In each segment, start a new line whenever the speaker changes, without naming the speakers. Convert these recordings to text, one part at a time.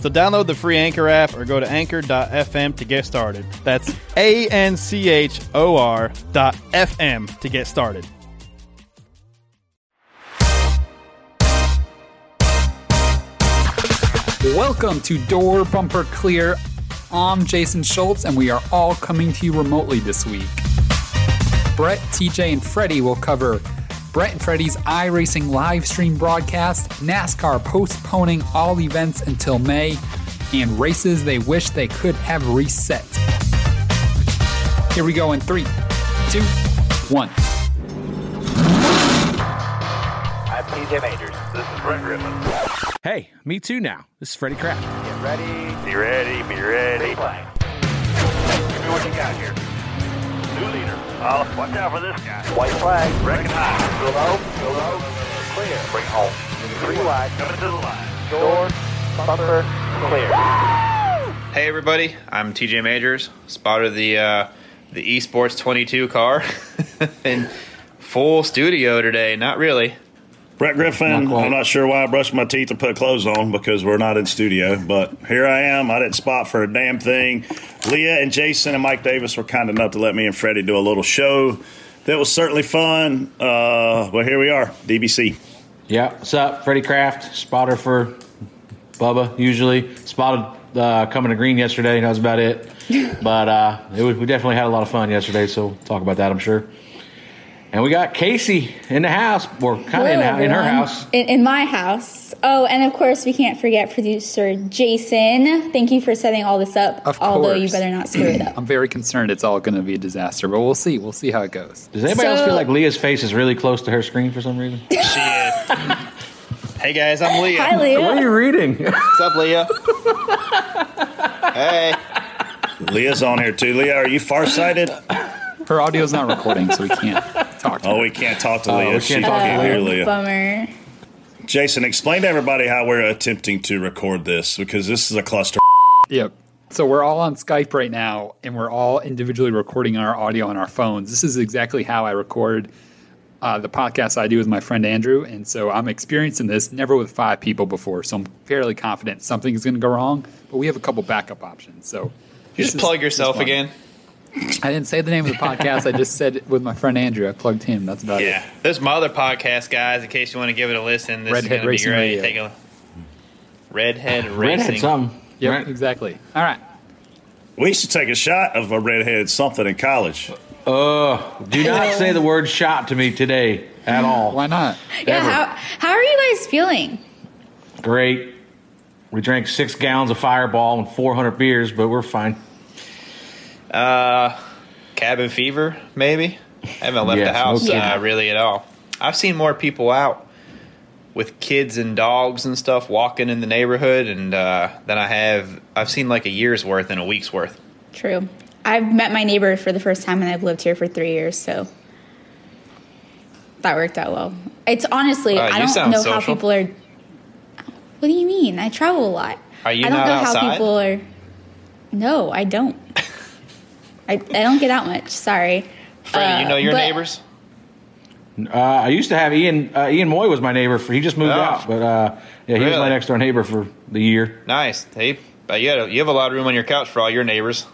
So download the free Anchor app or go to anchor.fm to get started. That's A N C H O R dot FM to get started.
Welcome to Door Bumper Clear. I'm Jason Schultz, and we are all coming to you remotely this week. Brett, TJ, and Freddie will cover Brett and Freddie's iRacing live stream broadcast, NASCAR postponing all events until May, and races they wish they could have reset. Here we go in three, two, one.
I'm TJ Majors. This is Brett Griffin.
Hey, me too now. This is Freddie Kraft.
Get ready. Be ready. Be ready. Play. Give me what you got here. New leader. Oh, watch out for this guy. White flag. Recognize. Go low. Go low. Clear. Bring home. Three wide. Coming to the line. Door. Bumper. Clear.
Hey everybody, I'm TJ Majors, spotted the uh, the esports 22 car in full studio today. Not really.
Brett Griffin,
Not.
I'm not sure why I brushed my teeth and put clothes on because we're not in studio, but here I am. I didn't spot for a damn thing. Leah and Jason and Mike Davis were kind enough to let me and Freddie do a little show. That was certainly fun. Uh, but here we are, DBC.
Yeah, what's up? Freddie Kraft, spotter for Bubba, usually. Spotted uh, coming to green yesterday, that was about it. but uh, it was, we definitely had a lot of fun yesterday, so we'll talk about that, I'm sure. And we got Casey in the house, or kind of in, in her house.
In, in my house. Oh, and of course, we can't forget producer Jason. Thank you for setting all this up.
Of
although you better not screw it up.
I'm very concerned it's all going to be a disaster, but we'll see. We'll see how it goes.
Does anybody else feel like Leah's face is really close to her screen for some reason?
She is. hey guys, I'm Leah.
Hi, Leah.
what are you reading?
What's up, Leah? hey.
Leah's on here too. Leah, are you farsighted?
Her audio's not recording, so we can't talk to
Oh,
her.
we can't talk to
Oh,
Leah.
we
She
can't
can't
talk to
hear
Oh,
Leah.
Bummer.
Jason, explain to everybody how we're attempting to record this because this is a cluster.
Yep. So we're all on Skype right now, and we're all individually recording our audio on our phones. This is exactly how I record uh, the podcast I do with my friend Andrew, and so I'm experiencing this never with five people before. So I'm fairly confident something is going to go wrong, but we have a couple backup options. So
You just plug
is
yourself again.
I didn't say the name of the podcast. I just said it with my friend Andrew. I plugged him. That's about
Yeah.
it. Yeah.
There's my other podcast, guys, in case you want to give it a listen. This
Redhead
is going to be
Racing
great.
Radio.
Take a Redhead Racing.
Redhead something.
Yep,
right?
exactly. All right.
We used to take a shot of a redhead something in college.
Uh, do not say the word shot to me today at all.
Why not?
Yeah,
Ever.
how, how are you guys feeling?
Great. We drank six gallons of Fireball and 400 beers, but we're fine.
Uh, cabin fever, maybe. I haven't left
Yes,
the house
no
uh, really at all. I've seen more people out with kids and dogs and stuff walking in the neighborhood, and uh, than I have. I've seen like a year's worth and a week's worth.
True. I've met my neighbor for the first time, and I've lived here for three years, so that worked out well. It's honestly,
Uh,
I don't
sound
know how people are. What do you mean? I travel a lot.
Are you
I don't
not
know
outside?
how people are. No, I don't. I, I don't get out much. Sorry.
Freddie,
Uh,
you know your
but-
neighbors?
Uh, I used to have Ian. Uh, Ian Moy was my neighbor. For, he just moved
Oh.
out, but uh, yeah, he was my next door neighbor for the year.
Nice. Hey, but you, had a, you have a lot of room on your couch for all your neighbors.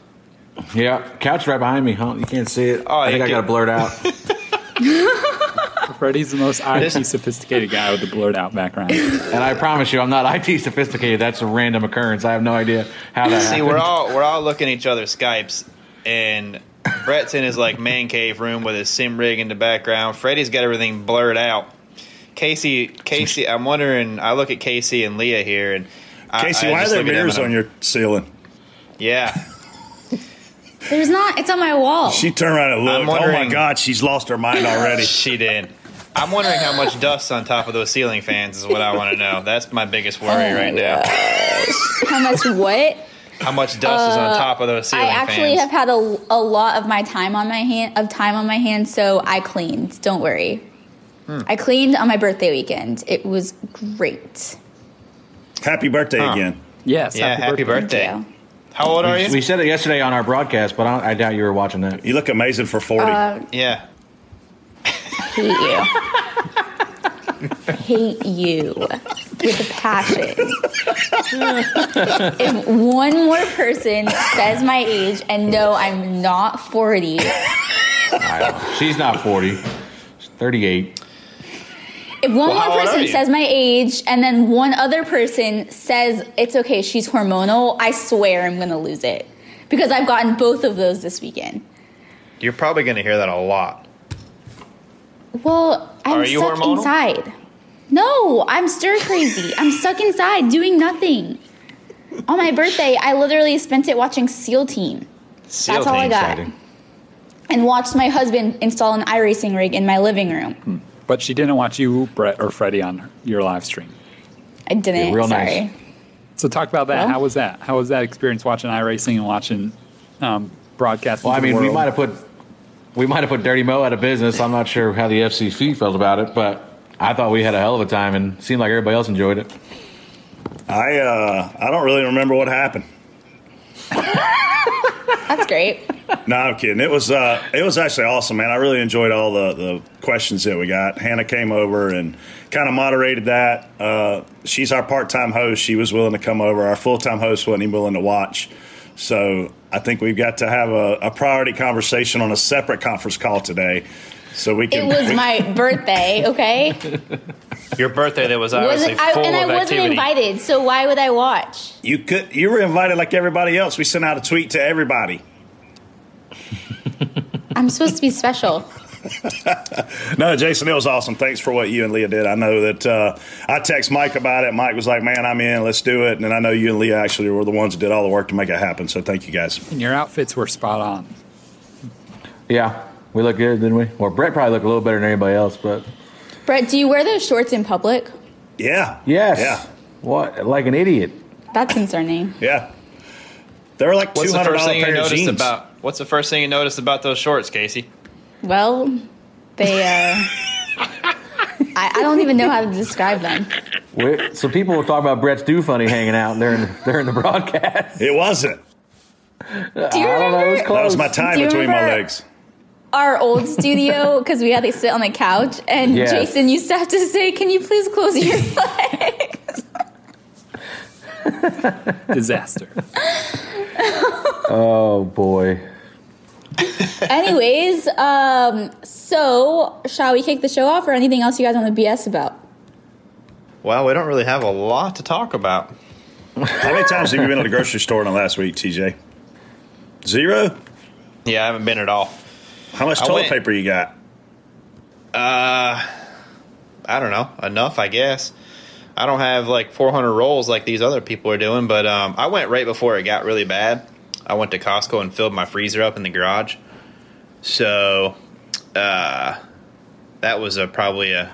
Yeah, couch right behind me. Huh? You can't see it.
Oh,
I think I got
can-
to blur it out.
Freddie's the most IT sophisticated guy with the blurred out background.
and I promise you, I'm not IT sophisticated. That's a random occurrence. I have no idea how that
See,
happened.
we're all we're all looking at each other's Skypes, and Brett's in his like man cave room with his sim rig in the background. Freddie's got everything blurred out, Casey, Casey, I'm wondering. I look at Casey and Leah here, and
Casey,
I
why are there
look at them
mirrors on your ceiling?
Yeah,
There's not. It's on my wall.
She turned around and
I'm
looked. Oh my God, she's lost her mind already.
she did. I'm wondering how much dust on top of those ceiling fans is what I want to know. That's my biggest worry
Oh my
right now.
How much what?
How much dust is on top of those
Uh, I actually
fans?
have had a, a lot of my time on my hand of time on my hands, so I cleaned. Don't worry.
Hmm.
I cleaned on my birthday weekend. It was great.
Happy birthday
Huh.
again.
Yes.
yeah, happy, birthday.
Thank you.
How old are you?
We said it yesterday on our broadcast, but I, I doubt you were watching that.
You look amazing for 40.
Uh,
Yeah.
hate you. hate you with a passion. if one more person says my age and no, I'm not 40,
I- she's not 40. She's 38.
if one
Well,
more person says my age and then one other person says it's okay, she's hormonal, I swear I'm going to lose it. Because I've gotten both of those this weekend.
You're probably going to hear that a lot.
Well, I'm
Are you
stuck
hormonal?
inside. No, I'm stir crazy. I'm stuck inside doing nothing. On my birthday, I literally spent it watching SEAL Team
Seal
That's all I got.
Exciting.
and watched my husband install an iRacing rig in my living room.
But she didn't watch you, Brett, or Freddie on your live stream.
I didn't.
Yeah, real
sorry.
nice.
So talk about that.
Well-
How was that? How was that experience watching iRacing and watching um, broadcasting?
Well, I
to the
mean, we might have put we might have put Dirty Mo out of business. I'm not sure how the FCC felt about it, but I thought we had a hell of a time, and seemed like everybody else enjoyed it.
I uh, I don't really remember what happened.
That's great.
No, I'm kidding. It was uh, it was actually awesome, man. I really enjoyed all the, the questions that we got. Hannah came over and kind of moderated that. Uh, she's our part time host. She was willing to come over. Our full time host wasn't even willing to watch. So I think we've got to have a, a priority conversation on a separate conference call today, so we can.
It was my birthday, okay?
Your birthday that was obviously
Wasn't I,
full
and I
of
wasn't
activity.
invited, so why would I watch?
you could. You were invited like everybody else. We sent out a tweet to everybody.
I'm supposed to be special.
No, Jason, it was awesome. Thanks for what you and Leah did. I know that uh, I text Mike about it. Mike was like, "Man, I'm in. Let's do it." And then I know you and Leah actually were the ones that did all the work to make it happen. So thank you guys.
And your outfits were spot on.
Yeah, we looked good, didn't we? Well, Brett probably looked a little better than anybody else, but
Brett, do you wear those shorts in public?
Yeah.
yes,
Yeah.
what like an idiot.
That's concerning.
Yeah. They were like two
What's the
hundred
first
dollar
thing you
pair of jeans.
about? What's the first thing you noticed about those shorts, Casey?
Well, they, uh. I, I don't even know how to describe them.
We, so people will talk about Brett's do funny hanging out during during the broadcast.
It wasn't.
Do you
I don't know. It was
remember
close.
That was my time
Do you
between my legs.
Our old studio? Because we had to sit on the couch, and
Yes.
Jason used to have to say, Can you please close your legs?
Disaster.
Oh boy.
Anyways, um, so shall we kick the show off or anything else you guys want to BS about?
Well, we don't really have a lot to talk about.
How many times have you been to the grocery store in the last week, TJ? Zero?
Yeah, I haven't been at all.
How much
I
toilet
went-
paper you got?
Uh, I don't know. Enough, I guess. I don't have like 400 rolls like these other people are doing, but um, I went right before it got really bad. I went to Costco and filled my freezer up in the garage. So, uh, that was a probably a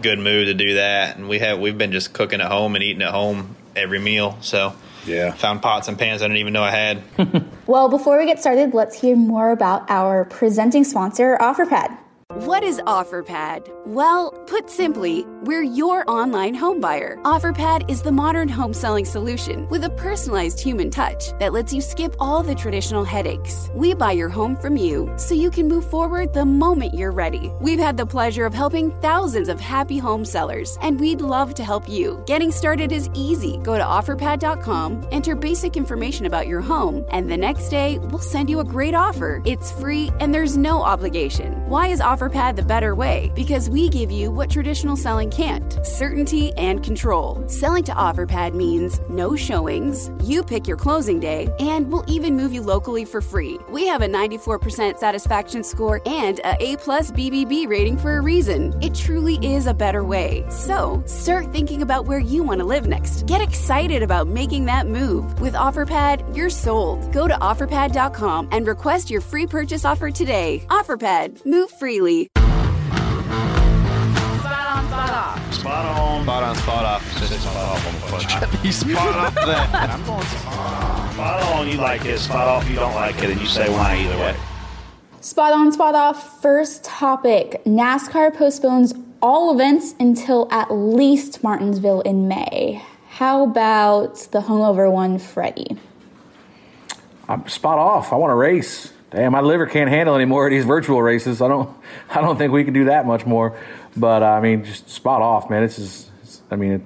good move to do that. And we have we've been just cooking at home and eating at home every meal. So,
Yeah.
found pots and pans I didn't even know I had.
Well, before we get started, let's hear more about our presenting sponsor, OfferPad.
What is OfferPad? Well, put simply, we're your online home buyer. OfferPad is the modern home selling solution with a personalized human touch that lets you skip all the traditional headaches. We buy your home from you so you can move forward the moment you're ready. We've had the pleasure of helping thousands of happy home sellers, and we'd love to help you. Getting started is easy. Go to offerpad.com, enter basic information about your home, and the next day we'll send you a great offer. It's free and there's no obligation. Why is OfferPad OfferPad the better way because we give you what traditional selling can't certainty and control. Selling to OfferPad means no showings, you pick your closing day, and we'll even move you locally for free. We have a 94% satisfaction score and a A plus BBB rating for a reason. It truly is a better way. So start thinking about where you want to live next. Get excited about making that move. With OfferPad, you're sold. Go to OfferPad.com and request your free purchase offer today. OfferPad, move freely.
Spot on.
Spot off. Spot on, spot off.
Spot off on the question.
He's spot off that.
I'm going spot on. You like it. Spot off. You don't like it, and you say why either way.
Spot on, spot off. First topic NASCAR postpones all events until at least Martinsville in May. How about the hungover one, Freddie?
I'm spot off. I want to race. Damn, my liver can't handle any more of these virtual races. I don't. I don't think we can do that much more. But uh, I mean, just spot off, man. This is. I mean, it,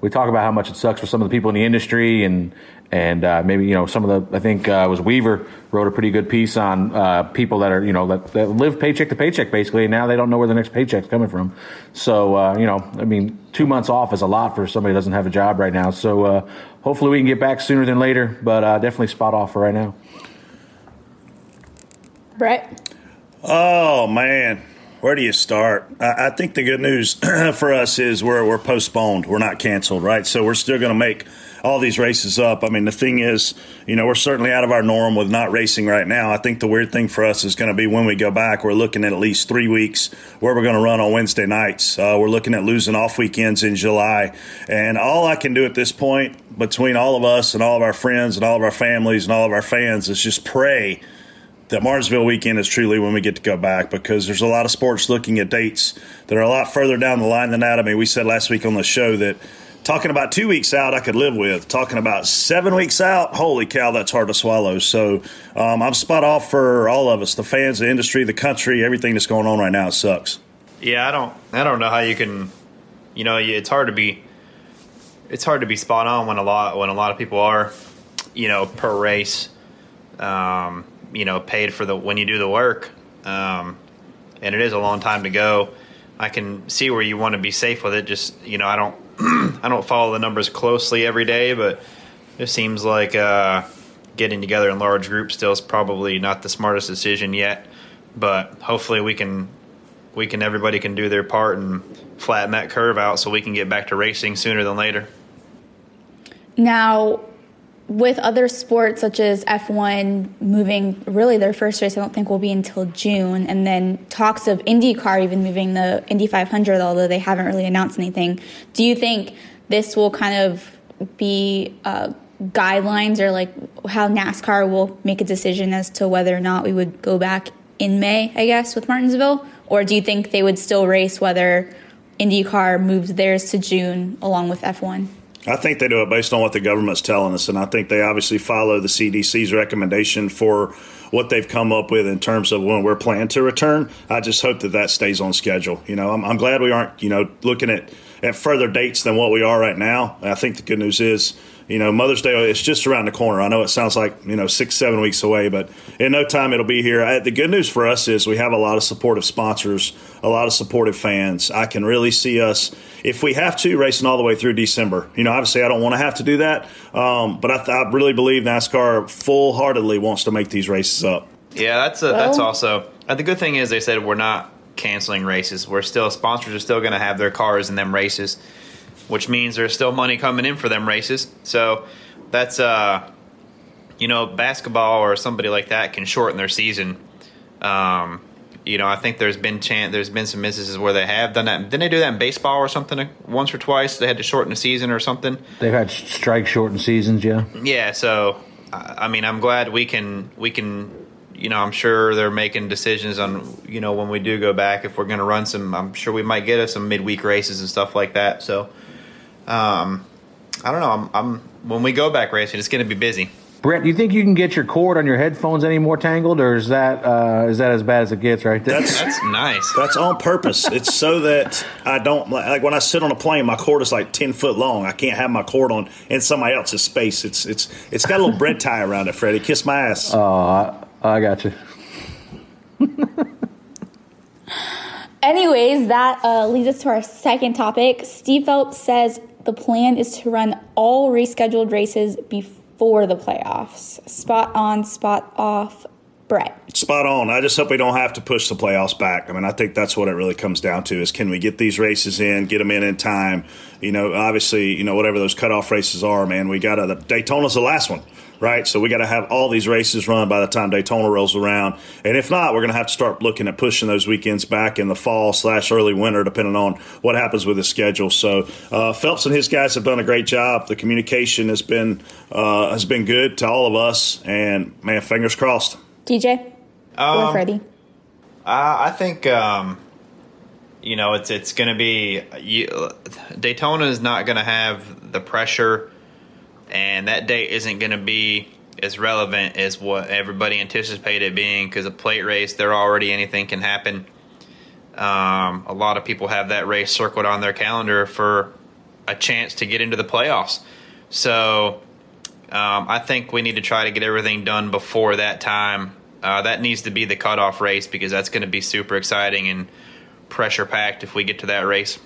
we talk about how much it sucks for some of the people in the industry, and and uh, maybe you know some of the. I think uh, it was Weaver wrote a pretty good piece on uh, people that are you know that, that live paycheck to paycheck basically, and now they don't know where the next paycheck's coming from. So uh, you know, I mean, two months off is a lot for somebody who doesn't have a job right now. So uh, hopefully we can get back sooner than later, but definitely spot off for right now.
Brett?
Oh man, where do you start? I, I think the good news for us is we're we're postponed. We're not canceled, right? So we're still going to make all these races up. I mean, the thing is, you know, we're certainly out of our norm with not racing right now. I think the weird thing for us is going to be when we go back. We're looking at at least three weeks where we're going to run on Wednesday nights. Uh, we're looking at losing off weekends in July, and all I can do at this point between all of us and all of our friends and all of our families and all of our fans is just pray that Martinsville weekend is truly when we get to go back because there's a lot of sports looking at dates that are a lot further down the line than that. I mean, we said last week on the show that talking about two weeks out, I could live with. Talking about seven weeks out, holy cow, that's hard to swallow. So um, I'm spot off for all of us, the fans, the industry, the country, everything that's going on right now. It sucks.
Yeah, I don't. I don't know how you can. You know, it's hard to be. It's hard to be spot on when a lot when a lot of people are, you know, per race. Um, you know paid for the when you do the work. Um, and it is a long time to go. I can see where you want to be safe with it just you know i don't i don't follow the numbers closely every day but it seems like uh, getting together in large groups still is probably not the smartest decision yet. But hopefully we can we can everybody can do their part and flatten that curve out so we can get back to racing sooner than later.
Now, with other sports such as F1 moving, really their first race I don't think will be until June, and then talks of IndyCar even moving the Indy 500, although they haven't really announced anything. Do you think this will kind of be uh, guidelines or like how NASCAR will make a decision as to whether or not we would go back in May, I guess, with Martinsville? Or do you think they would still race whether IndyCar moved theirs to June along with F1?
I think they do it based on what the government's telling us, and I think they obviously follow the CDC's recommendation for what they've come up with in terms of when we're planning to return. I just hope that that stays on schedule. You know, I'm, I'm glad we aren't, you know, looking at at further dates than what we are right now. I think the good news is, you know, Mother's Day is just around the corner. I know it sounds like you know six, seven weeks away, but in no time it'll be here. I, the good news for us is we have a lot of supportive sponsors, a lot of supportive fans. I can really see us if we have to racing all the way through December. You know, obviously I don't want to have to do that, um, but I, I really believe NASCAR full heartedly wants to make these races up.
Yeah, that's a, that's
Well-
also uh, the good thing is they said we're not canceling races. We're still sponsors are still going to have their cars in them races, which means there's still money coming in for them races. So that's uh, you know, basketball or somebody like that can shorten their season. Um, you know, I think there's been chan there's been some instances where they have done that. Didn't they do that in baseball or something uh, once or twice? They had to shorten the season or something.
They've had strike shortened seasons, yeah.
Yeah, so I I mean, I'm glad we can we can. You know, I'm sure they're making decisions on you know when we do go back if we're going to run some. I'm sure we might get us some midweek races and stuff like that. So, um, I don't know. I'm, I'm when we go back racing, it's going to be busy.
Brett, do you think you can get your cord on your headphones any more tangled, or is that uh, is that as bad as it gets right there?
That's
That's nice.
That's on purpose. It's so that I don't like, like when I sit on a plane, my cord is like ten foot long. I can't have my cord on in somebody else's space. It's it's it's got a little bread tie around it. Freddie, kiss my ass.
Oh, I, I got you.
Anyways, that uh, leads us to our second topic. Steve Phelps says the plan is to run all rescheduled races before the playoffs. Spot on, spot off. Brett.
Spot on. I just hope we don't have to push the playoffs back. I mean, I think that's what it really comes down to: is can we get these races in, get them in in time? You know, obviously, you know whatever those cutoff races are, man. We got to. Daytona's the last one right? So we got to have all these races run by the time Daytona rolls around. And if not, we're going to have to start looking at pushing those weekends back in the fall slash early winter, depending on what happens with the schedule. So uh, Phelps and his guys have done a great job. The communication has been uh, has been good to all of us, and man, fingers crossed.
TJ
Um,
or Freddie?
Uh, I think um, you know it's it's going to be you, Daytona is not going to have the pressure, and that date isn't going to be as relevant as what everybody anticipated being because a plate race there already anything can happen. Um, a lot of people have that race circled on their calendar for a chance to get into the playoffs. So um, I think we need to try to get everything done before that time. Uh, that needs to be the cutoff race because that's going to be super exciting and pressure packed if we get to that race.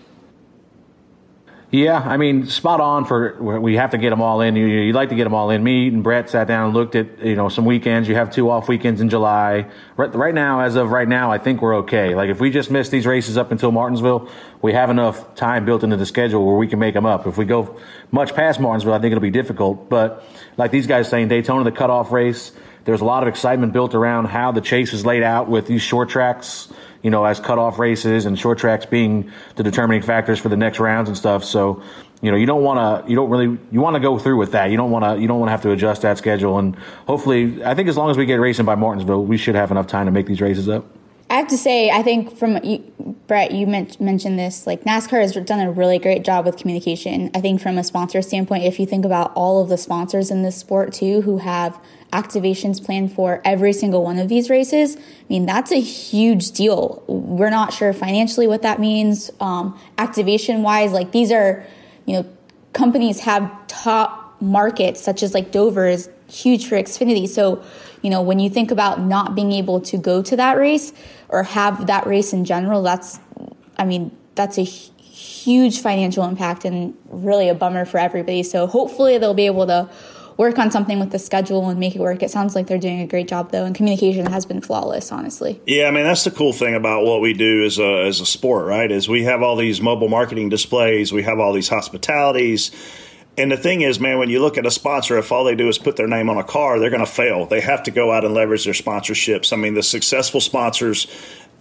Yeah, I mean, spot on for we have to get them all in. You, you'd like to get them all in. Me and Brett sat down and looked at you know some weekends. You have two off weekends in July. Right, right now, as of right now, I think we're okay. Like if we just miss these races up until Martinsville, we have enough time built into the schedule where we can make them up. If we go much past Martinsville, I think it'll be difficult. But like these guys saying, Daytona, the cutoff race. There's a lot of excitement built around how the chase is laid out with these short tracks you know, as cutoff races and short tracks being the determining factors for the next rounds and stuff. So, you know, you don't want to, you don't really, you want to go through with that. You don't want to, you don't want to have to adjust that schedule. And hopefully, I think as long as we get racing by Martinsville, we should have enough time to make these races up.
I have to say, I think from you, Brett, you men- mentioned this. Like NASCAR has done a really great job with communication. I think from a sponsor standpoint, if you think about all of the sponsors in this sport too, who have activations planned for every single one of these races, I mean that's a huge deal. We're not sure financially what that means, um, activation wise. Like these are, you know, companies have top markets such as like Dover is huge for Xfinity. So, you know, when you think about not being able to go to that race or have that race in general, that's, I mean, that's a huge financial impact and really a bummer for everybody. So hopefully they'll be able to work on something with the schedule and make it work. It sounds like they're doing a great job though, and communication has been flawless, honestly.
Yeah, I mean that's the cool thing about what we do as a as a sport, right? Is we have all these mobile marketing displays, we have all these hospitalities. And the thing is, man, when you look at a sponsor, if all they do is put their name on a car, they're going to fail. They have to go out and leverage their sponsorships. I mean, the successful sponsors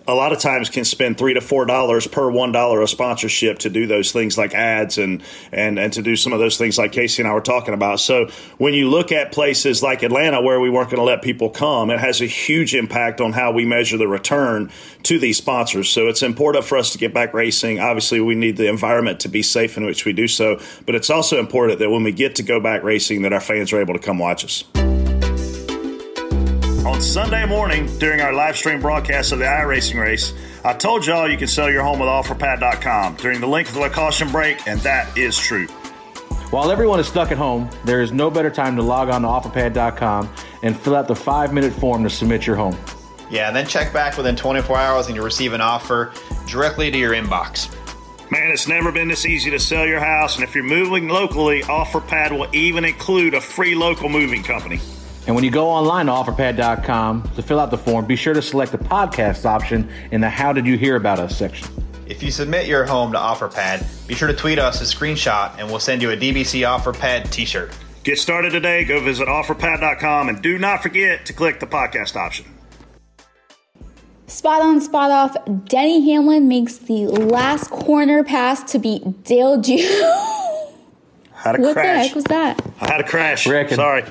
a lot of times can spend three to four dollars per one dollar of sponsorship to do those things like ads and and and to do some of those things like Casey and I were talking about. So when you look at places like Atlanta where we weren't going to let people come, it has a huge impact on how we measure the return to these sponsors. So it's important for us to get back racing. Obviously, we need the environment to be safe in which we do so, but it's also important that when we get to go back racing, that our fans are able to come watch us. On Sunday morning, during our live stream broadcast of the iRacing race, I told y'all you can sell your home with OfferPad.com during the length of the caution break, and that is true.
While everyone is stuck at home, there is no better time to log on to OfferPad.com and fill out the five minute form to submit your home.
Yeah, and then check back within 24 hours and you receive an offer directly to your inbox.
Man, it's never been this easy to sell your house, and if you're moving locally, OfferPad will even include a free local moving company.
And when you go online to offerpad.com to fill out the form, be sure to select the podcast option in the How Did You Hear About Us section.
If you submit your home to OfferPad, be sure to tweet us a screenshot and we'll send you a DBC OfferPad t shirt.
Get started today. Go visit offerpad.com and do not forget to click the podcast option.
Spot on, spot off. Denny Hamlin makes the last corner pass to beat Dale Jr.
Had a
what
crash.
What the heck was that?
I had a crash.
Reckon.
Sorry.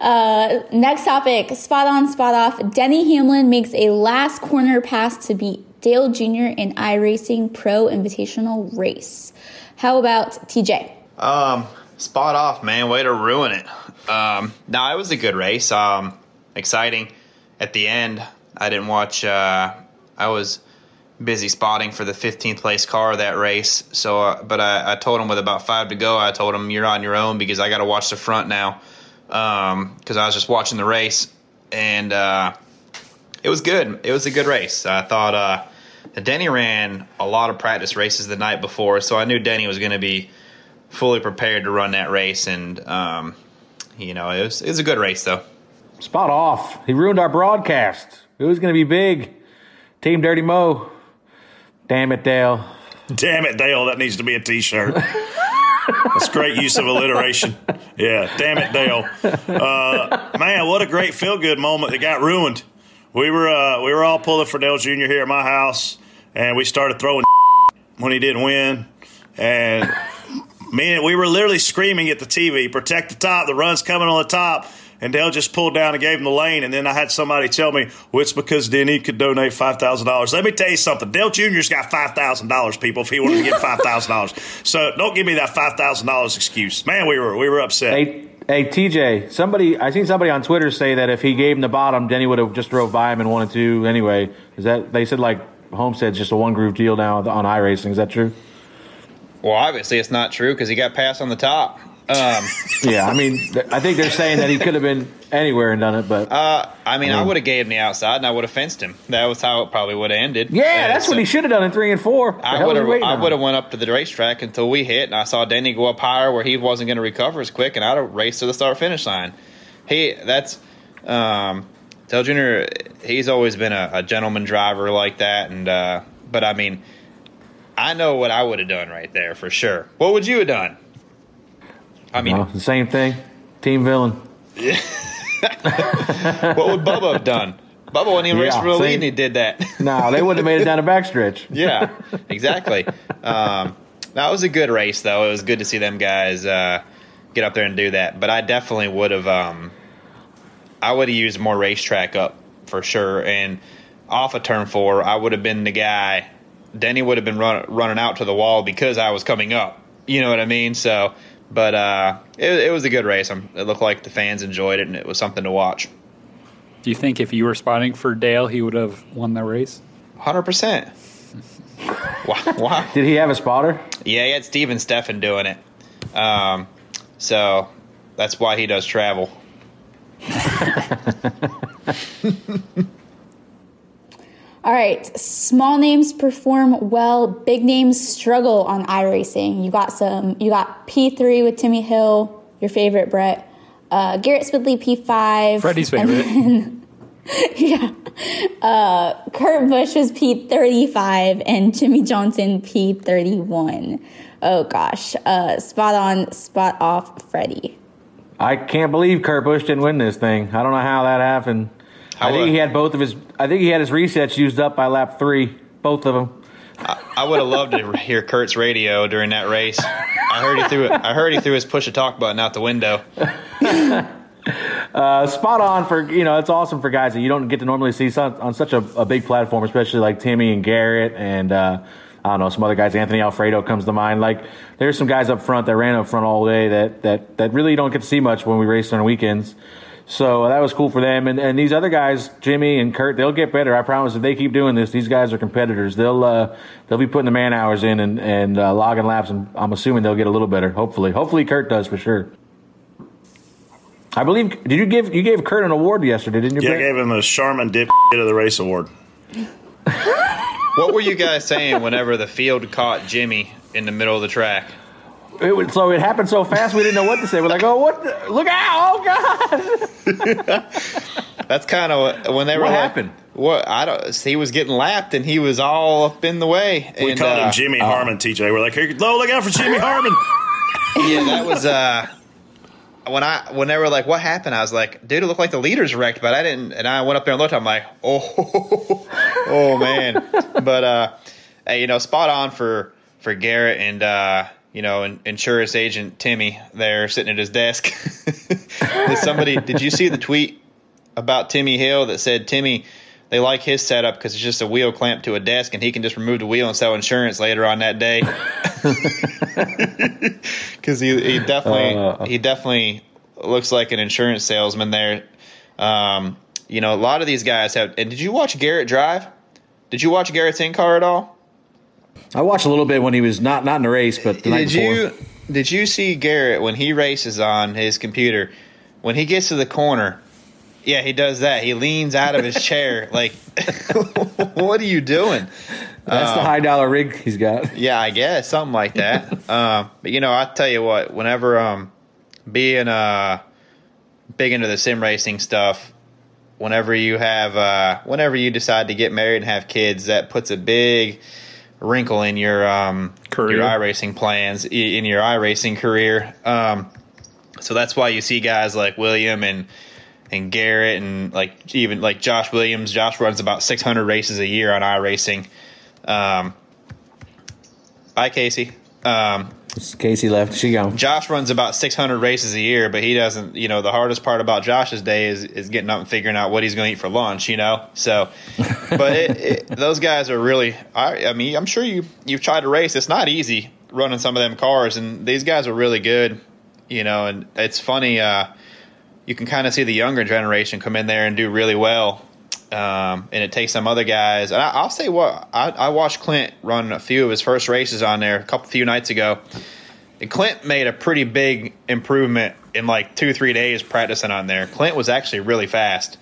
Uh, next topic spot on, spot off. Denny Hamlin makes a last corner pass to beat Dale Jr. in iRacing Pro Invitational Race. How about TJ?
Um, spot off, man. Way to ruin it. Um, no, it was a good race. Um, exciting. At the end, I didn't watch. Uh, I was busy spotting for the 15th place car of that race. So, uh, but I, I, told him with about five to go, I told him you're on your own because I got to watch the front now. Because um, I was just watching the race, and uh, It was good. It was a good race. I thought uh, Denny ran a lot of practice races the night before, so I knew Denny was going to be fully prepared to run that race. And um, you know, it was it was a good race though.
Spot off. He ruined our broadcast. It was going to be big. Team Dirty Mo. Damn it, Dale.
Damn it, Dale. That needs to be a T-shirt. That's great use of alliteration. Yeah, damn it, Dale. Uh, man, what a great feel-good moment that got ruined. We were uh, we were all pulling for Dale Jr. here at my house, and we started throwing when he didn't win, and man, we were literally screaming at the TV, "Protect the top! The run's coming on the top!" And Dale just pulled down and gave him the lane. And then I had somebody tell me, well, it's because Denny could donate $5,000. Let me tell you something. Dale Jr.'s got $5,000, people, if he wanted to give $5,000. so don't give me that $5,000 excuse. Man, we were, we were upset.
Hey, hey, TJ, somebody, I seen somebody on Twitter say that if he gave him the bottom, Denny would have just drove by him and wanted to anyway. Is that, they said like Homestead's just a one groove deal now on iRacing. Is that true?
Well, obviously it's not true because he got passed on the top. Um,
yeah, I mean, I think they're saying that he could have been anywhere and done it, but
uh, I mean, I would have gave him the outside and I would have fenced him. That was how it probably would have ended.
yeah,
And
that's
so
what he should have done in three and four.
I would have I would have went up to the racetrack until we hit, and I saw Danny go up higher where he wasn't going to recover as quick, and I'd have raced to the start finish line. He that's um, Dale Junior. He's always been a, a gentleman driver like that, and uh, but I mean, I know what I would have done right there for sure. What would you have done? I mean,
the same thing. Team villain. Yeah.
what would Bubba have done? Bubba wasn't even
Yeah,
racing for the lead, and he did that.
No, they wouldn't have made it down the backstretch.
yeah, exactly. Um, that was a good race, though. It was good to see them guys uh, get up there and do that. But I definitely would have. Um, I would have used more racetrack up for sure, and off of turn four, I would have been the guy. Denny would have been run, running out to the wall because I was coming up. You know what I mean? So, but uh, it, it was a good race. Um it looked like the fans enjoyed it, and it was something to watch.
Do you think if you were spotting for Dale, he would have won the race?
Hundred percent. Wow! Wow!
Did he have a spotter?
Yeah, he had Steven Steffen doing it. Um, so that's why he does travel.
All right, small names perform well, big names struggle on iRacing. You got some. You got P3 with Timmy Hill, your favorite, Brett. Uh, Garrett Smithley, P5.
Freddie's
and
favorite.
then- yeah. Uh, Kurt Busch was P35 and Jimmie Johnson P31. Oh gosh. Uh, spot on, spot off, Freddie.
I can't believe Kurt Busch didn't win this thing. I don't know how that happened. I think he had both of his. I think he had his resets used up by lap three, both of them.
I would have loved to hear Kurt's radio during that race. I heard he threw. I heard he threw his push a talk button out the window.
Uh, spot on for you know it's awesome for guys that you don't get to normally see some, on such a, a big platform, especially like Timmy and Garrett and uh, I don't know some other guys. Anthony Alfredo comes to mind. Like there's some guys up front that ran up front all day that that that really don't get to see much when we race on weekends. So that was cool for them. And, and these other guys, Jimmy and Kurt, they'll get better. I promise. If they keep doing this, these guys are competitors. They'll uh, they'll be putting the man hours in and and uh, logging laps, and I'm assuming they'll get a little better. Hopefully, hopefully Kurt does for sure. I believe. Did you give you gave Kurt an award yesterday? Didn't you?
Yeah, I gave him a Charmin Dip of the Race Award.
What were you guys saying whenever the field caught Jimmy in the middle of the track?
It was, so it happened so fast we didn't know what to say. We're like, oh, what? The, look out! Oh God!
That's kind of when they were
What
like,
happened?
What I don't. He was getting lapped and he was all up in the way.
We
and,
called
uh,
him Jimmy Harmon, TJ. We're like, hey, oh, look out for Jimmy Harmon.
Yeah, that was uh when I when they were like, "What happened?" I was like, "Dude, it looked like the leader's wrecked," but I didn't. And I went up there and looked. I'm like, "Oh, oh man!" But uh, hey, you know, spot on for for Garrett and uh, you know, in, insurance agent Timmy there sitting at his desk. did somebody? Did you see the tweet about Timmy Hill that said Timmy? They like his setup because it's just a wheel clamped to a desk, and he can just remove the wheel and sell insurance later on that day. because he, he definitely
Uh.
he definitely looks like an insurance salesman there. Um, you know, a lot of these guys have. And did you watch Garrett drive? Did you watch Garrett's in car at all?
I watched a little bit when he was not not in the race, but the night
Did
before.
you did you see Garrett when he races on his computer? When he gets to the corner, Yeah, he does that. He leans out of his chair. Like, what are you doing?
That's the high dollar rig he's got.
Yeah, I guess something like that. um, but you know, I tell you what, whenever um, being uh, big into the sim racing stuff, whenever you have, uh, whenever you decide to get married and have kids, that puts a big wrinkle in your um,
Career.
your iRacing plans, in your iRacing career. Um, so that's why you see guys like William and and Garrett and like even like Josh Williams. Josh runs about 600 races a year on iRacing. Um, bye, Casey. Um,
Casey left. She gone.
Josh runs about 600 races a year, but he doesn't. You know, the hardest part about Josh's day is is getting up and figuring out what he's going to eat for lunch. You know, so. But it, it, those guys are really. I, I mean, I'm sure you you've tried to race. It's not easy running some of them cars, and these guys are really good. You know, and it's funny. Uh, you can kind of see the younger generation come in there and do really well. Um, and it takes some other guys. And I, I'll say what I, I watched Clint run a few of his first races on there a couple few nights ago. And Clint made a pretty big improvement in like two three days practicing on there. Clint was actually really fast,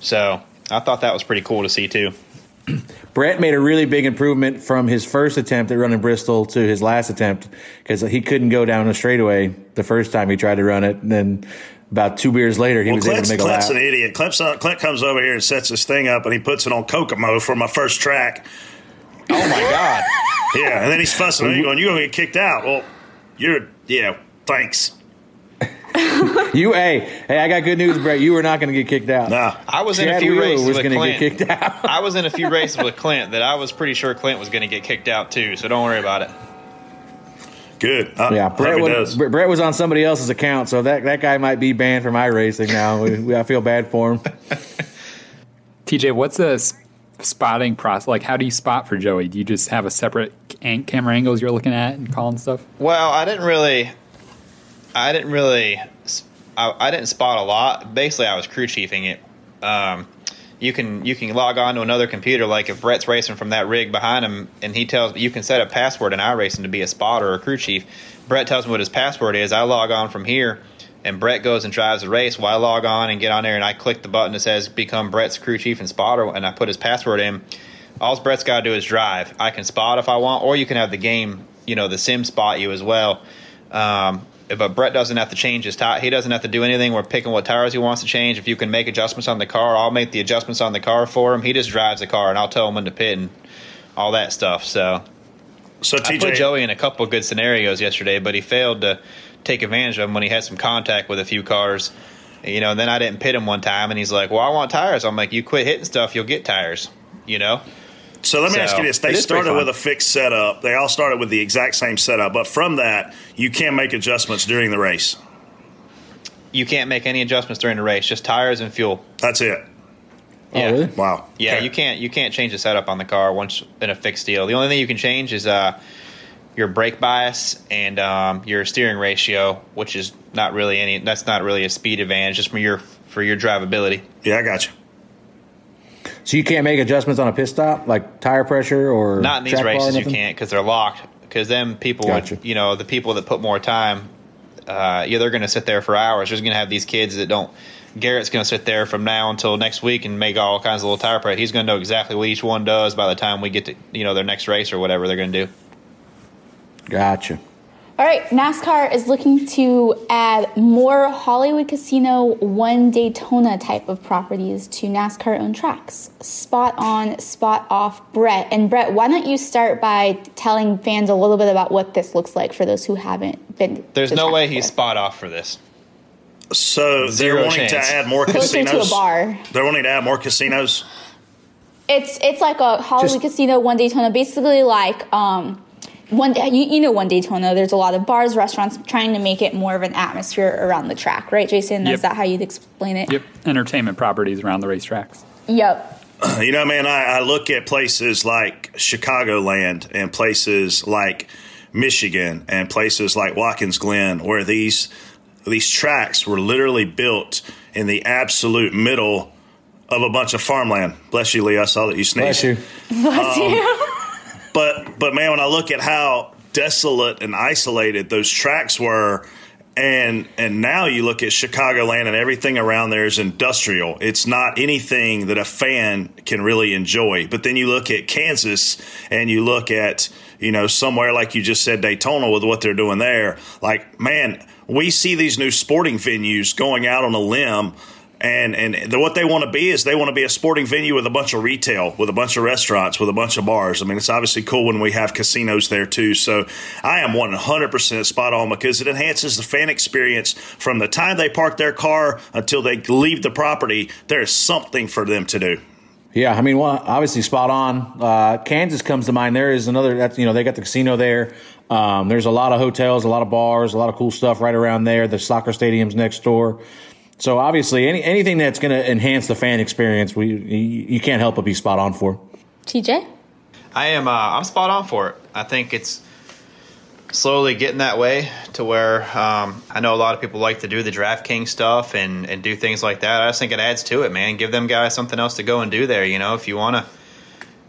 so I thought that was pretty cool to see too.
Brett made a really big improvement from his first attempt at running Bristol to his last attempt because he couldn't go down a straightaway the first time he tried to run it. And then about two beers later, he
Well,
was able
Clint's,
to make a
Clint's
lap.
an idiot. Clint's, uh, Clint comes over here and sets this thing up, and he puts it on Kokomo for my first track.
Oh my god!
Yeah, and then he's fussing at me, going, "You're gonna get kicked out." Well, you're yeah. Thanks.
You, hey, hey, I got good news, Brett. You were not going to get kicked out.
Nah.
I was in a few
Wheeler
races
was
with Clint.
get kicked out.
I was in a few races with Clint that I was pretty sure Clint was going to get kicked out too. So don't worry about it.
Good. I,
Yeah, Brett
he
was,
does.
Brett was on somebody else's account, so that, that guy might be banned from iRacing now. We, we, I feel bad for him.
TJ, what's the spotting process? Like, how do you spot for Joey? Do you just have a separate camera angles you're looking at and calling stuff?
Well, I didn't really, I didn't really, I, I didn't spot a lot. Basically, I was crew chiefing it. Um, you can you can log on to another computer. Like if Brett's racing from that rig behind him, and he tells you can set a password in iRacing to be a spotter or a crew chief. Brett tells me what his password is. I log on from here, and Brett goes and drives the race. Well, I log on and get on there, and I click the button that says become Brett's crew chief and spotter, and I put his password in. All Brett's got to do is drive. I can spot if I want, or you can have the game, you know, the sim spot you as well. Um, but Brett doesn't have to change his tire. He doesn't have to do anything. We're picking what tires he wants to change. If you can make adjustments on the car, I'll make the adjustments on the car for him. He just drives the car, and I'll tell him when to pit and all that stuff. So
So
I put Joey in a couple of good scenarios yesterday, but he failed to take advantage of them when he had some contact with a few cars. You know, and then I didn't pit him one time, and he's like, "Well, I want tires." I'm like, "You quit hitting stuff, you'll get tires." You know.
So let me
So,
ask you this: They
it is pretty
started with a fixed setup. They all started with the exact same setup, but from that, you can make adjustments during the race.
You can't make any adjustments during the race, just tires and fuel.
That's it.
Yeah.
Oh, really?
Wow.
Yeah,
Okay.
you can't you can't change the setup on the car once in a fixed deal. The only thing you can change is uh, your brake bias and um, your steering ratio, which is not really any. That's not really a speed advantage, just for your for your drivability.
Yeah, I got you.
So you can't make adjustments on a pit stop, like tire pressure or
Not in these
track
races, you can't because they're locked. Because then people,
Gotcha.
you know, the people that put more time, uh, yeah, they're going to sit there for hours. There's going to have these kids that don't. Garrett's going to sit there from now until next week and make all kinds of little tire prep. He's going to know exactly what each one does by the time we get to you know their next race or whatever they're going to do.
Gotcha.
All right, NASCAR is looking to add more Hollywood Casino one Daytona type of properties to NASCAR owned tracks. Spot on, spot off, Brett. And Brett, why don't you start by telling fans a little bit about what this looks like for those who haven't been?
There's
to
no
track
way he's spot off for this.
So
Zero
they're wanting
chance.
to add more
Closer to a bar.
They're wanting to add more casinos.
It's it's like a Hollywood
Just-
Casino one Daytona, basically like um one you, you know one Daytona. There's a lot of bars, restaurants trying to make it more of an atmosphere around the track, right, Jason?
Yep.
Is that how you'd explain it?
Yep, entertainment properties around the racetracks.
Yep.
You know, man, I, I look at places like Chicagoland and places like Michigan and places like Watkins Glen, where these these tracks were literally built in the absolute middle of a bunch of farmland. Bless you, Lee. I saw that you sneezed.
Bless you.
Bless um, you.
But but man, when I look at how desolate and isolated those tracks were, and and now you look at Chicagoland and everything around there is industrial. It's not anything that a fan can really enjoy. But then you look at Kansas and you look at you know somewhere like you just said Daytona with what they're doing there. Like man, we see these new sporting venues going out on a limb and and what they want to be is they want to be a sporting venue with a bunch of retail, with a bunch of restaurants, with a bunch of bars. I mean, it's obviously cool when we have casinos there too. So I am 100% spot on because it enhances the fan experience from the time they park their car until they leave the property. There is something for them to do.
Yeah, I mean, well, obviously spot on. Uh, Kansas comes to mind. There is another. That's you know they got the casino there. Um, there's a lot of hotels, a lot of bars, a lot of cool stuff right around there. The soccer stadium's next door. So obviously, any anything that's going to enhance the fan experience, we you, you can't help but be spot on for.
TJ,
I am. Uh, I'm spot on for it. I think it's slowly getting that way to where um, I know a lot of people like to do the DraftKings stuff and and do things like that. I just think it adds to it, man. Give them guys something else to go and do there. You know, if you want to.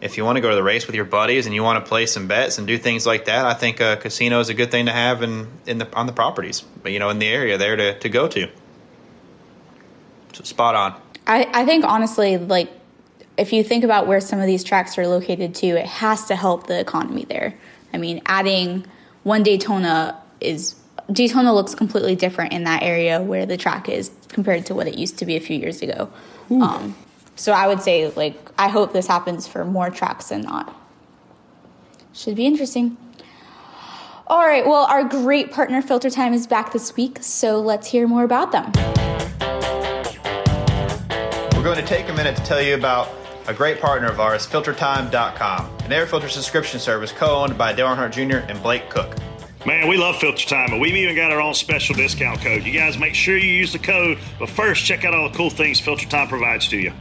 If you want to go to the race with your buddies and you want to play some bets and do things like that, I think a casino is a good thing to have in, in the on the properties, but you know, in the area there to, to go to. So spot on.
I, I think honestly, like if you think about where some of these tracks are located too, it has to help the economy there. I mean, adding one Daytona is Daytona looks completely different in that area where the track is compared to what it used to be a few years ago. Um, so I would say, like, I hope this happens for more tracks than not. Should be interesting. All right, well, our great partner Filter Time is back this week, so let's hear more about them.
We're going to take a minute to tell you about a great partner of ours, FilterTime.com, an air filter subscription service co-owned by Dale Earnhardt Jr. and Blake Cook.
Man, we love Filter Time, and we've even got our own special discount code. You guys make sure you use the code, but first check out all the cool things Filter Time provides to you.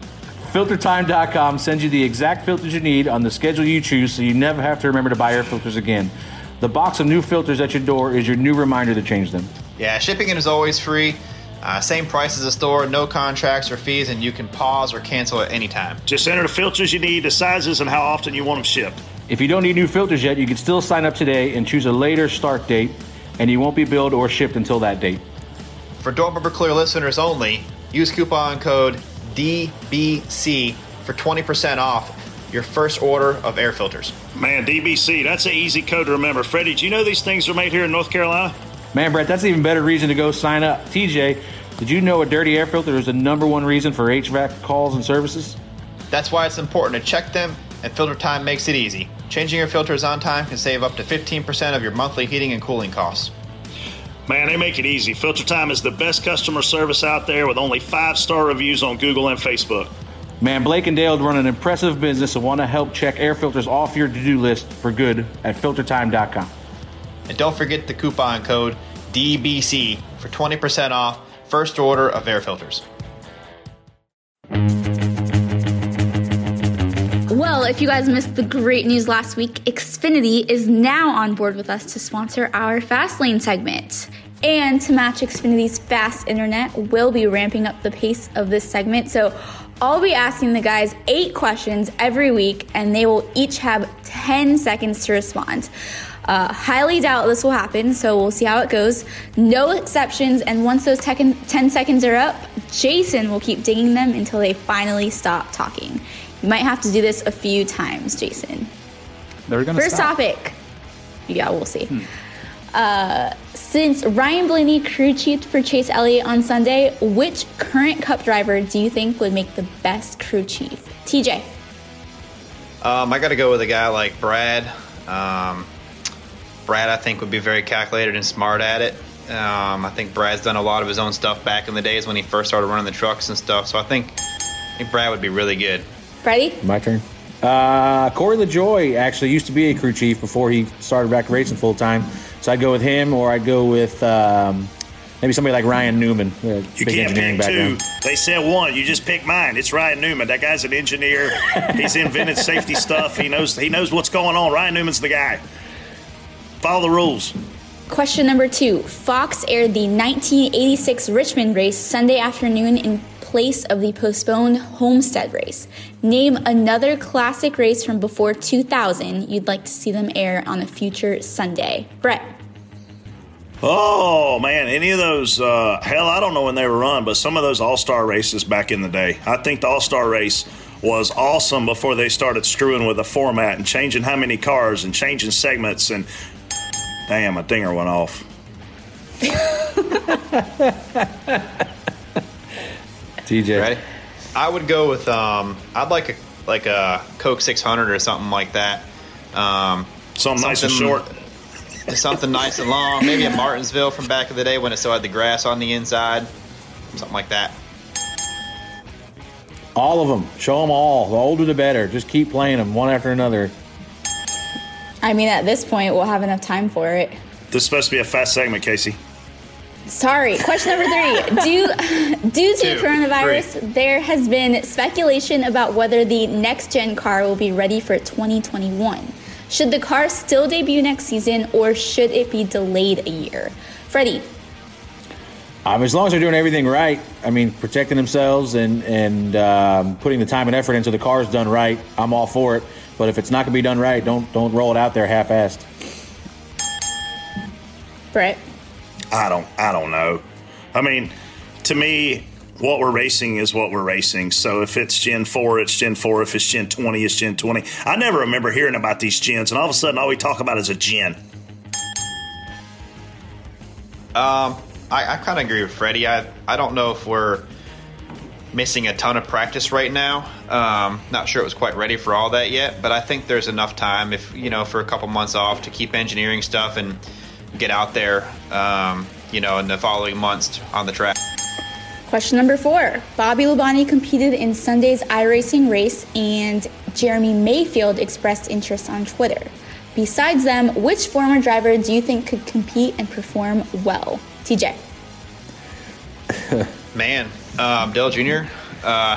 FilterTime.com sends you the exact filters you need on the schedule you choose so you never have to remember to buy air filters again. The box of new filters at your door is your new reminder to change them.
Yeah, shipping is always free. Uh, same price as the store, no contracts or fees, and you can pause or cancel at any time.
Just enter the filters you need, the sizes, and how often you want them shipped.
If you don't need new filters yet, you can still sign up today and choose a later start date, and you won't be billed or shipped until that date.
For Door Bumper Clear listeners only, use coupon code DBC for 20% off your first order of air filters.
Man, DBC, that's an easy code to remember. Freddie, do you know these things are made here in North Carolina?
Man, Brett, that's an even better reason to go sign up. TJ, did you know a dirty air filter is the number one reason for HVAC calls and services?
That's why it's important to check them, and Filter Time makes it easy. Changing your filters on time can save up to 15% of your monthly heating and cooling costs.
Man, they make it easy. Filter Time is the best customer service out there with only five star reviews on Google and Facebook.
Man, Blake and Dale run an impressive business and want to help check air filters off your to do list for good at filtertime.com.
And don't forget the coupon code DBC for 20% off first order of air filters.
Well, if you guys missed the great news last week, Xfinity is now on board with us to sponsor our Fastlane segment. And to match Xfinity's fast internet, we'll be ramping up the pace of this segment. So I'll be asking the guys eight questions every week, and they will each have 10 seconds to respond. Uh, highly doubt this will happen, so we'll see how it goes. No exceptions, and once those tec- 10 seconds are up, Jason will keep digging them until they finally stop talking. You might have to do this a few times, Jason.
They're gonna
First
stop.
topic. Yeah, we'll see. Uh, since Ryan Blaney crew chiefed for Chase Elliott on Sunday, which current Cup driver do you think would make the best crew chief? TJ.
Um, I got to go with a guy like Brad. Um, Brad, I think, would be very calculated and smart at it. Um, I think Brad's done a lot of his own stuff back in the days when he first started running the trucks and stuff. So I think, I think Brad would be really good.
Ready?
My turn. Uh, Corey LaJoie actually used to be a crew chief before he started back racing full time. So I'd go with him, or I'd go with um, maybe somebody like Ryan Newman. uh,
You can't
engineering
pick two. They said one. You just pick mine. It's Ryan Newman. That guy's an engineer. He's invented safety stuff. He knows. He knows what's going on. Ryan Newman's the guy. Follow the rules.
Question number two. Fox aired the 1986 Richmond race Sunday afternoon in place of the postponed Homestead race. Name another classic race from before 2000 you'd like to see them air on a future Sunday. Brett.
Oh man, any of those? Uh, hell, I don't know when they were run, but some of those All Star races back in the day. I think the All Star race was awesome before they started screwing with the format and changing how many cars and changing segments. And damn, a dinger went off.
TJ.
Ready? I would go with um. I'd like a like a Coke 600 or something like that. Um,
Something nice and short.
something nice and long. Maybe a Martinsville from back of the day when it still had the grass on the inside. Something like that.
All of them. Show them all. The older the better. Just keep playing them one after another.
I mean, at this point, we'll have enough time for it.
This is supposed to be a fast segment, Casey.
Sorry. Question number three. Due, due to
Two,
coronavirus, there has been speculation about whether the next gen car will be ready for 2021. Should the car still debut next season or should it be delayed a year? Freddie,
Um, as long as they're doing everything right, I mean, protecting themselves and and um, putting the time and effort into the car's done right, I'm all for it. But if it's not going to be done right, don't don't roll it out there half-assed.
Brett,
I don't I don't know. I mean, to me, what we're racing is what we're racing. So if it's Gen 4, it's Gen 4. If it's Gen 20, it's Gen 20. I never remember hearing about these gens, and all of a sudden all we talk about is a gen.
Um, I, I kind of agree with Freddie. I I don't know if we're missing a ton of practice right now. Um, not sure it was quite ready for all that yet, but I think there's enough time if you know for a couple months off to keep engineering stuff and get out there. Um, you know, in the following months on the track.
Question number four. Bobby Labonte competed in Sunday's iRacing race, and Jeremy Mayfield expressed interest on Twitter. Besides them, which former driver do you think could compete and perform well? TJ.
Man, um, Dale Jr. Uh,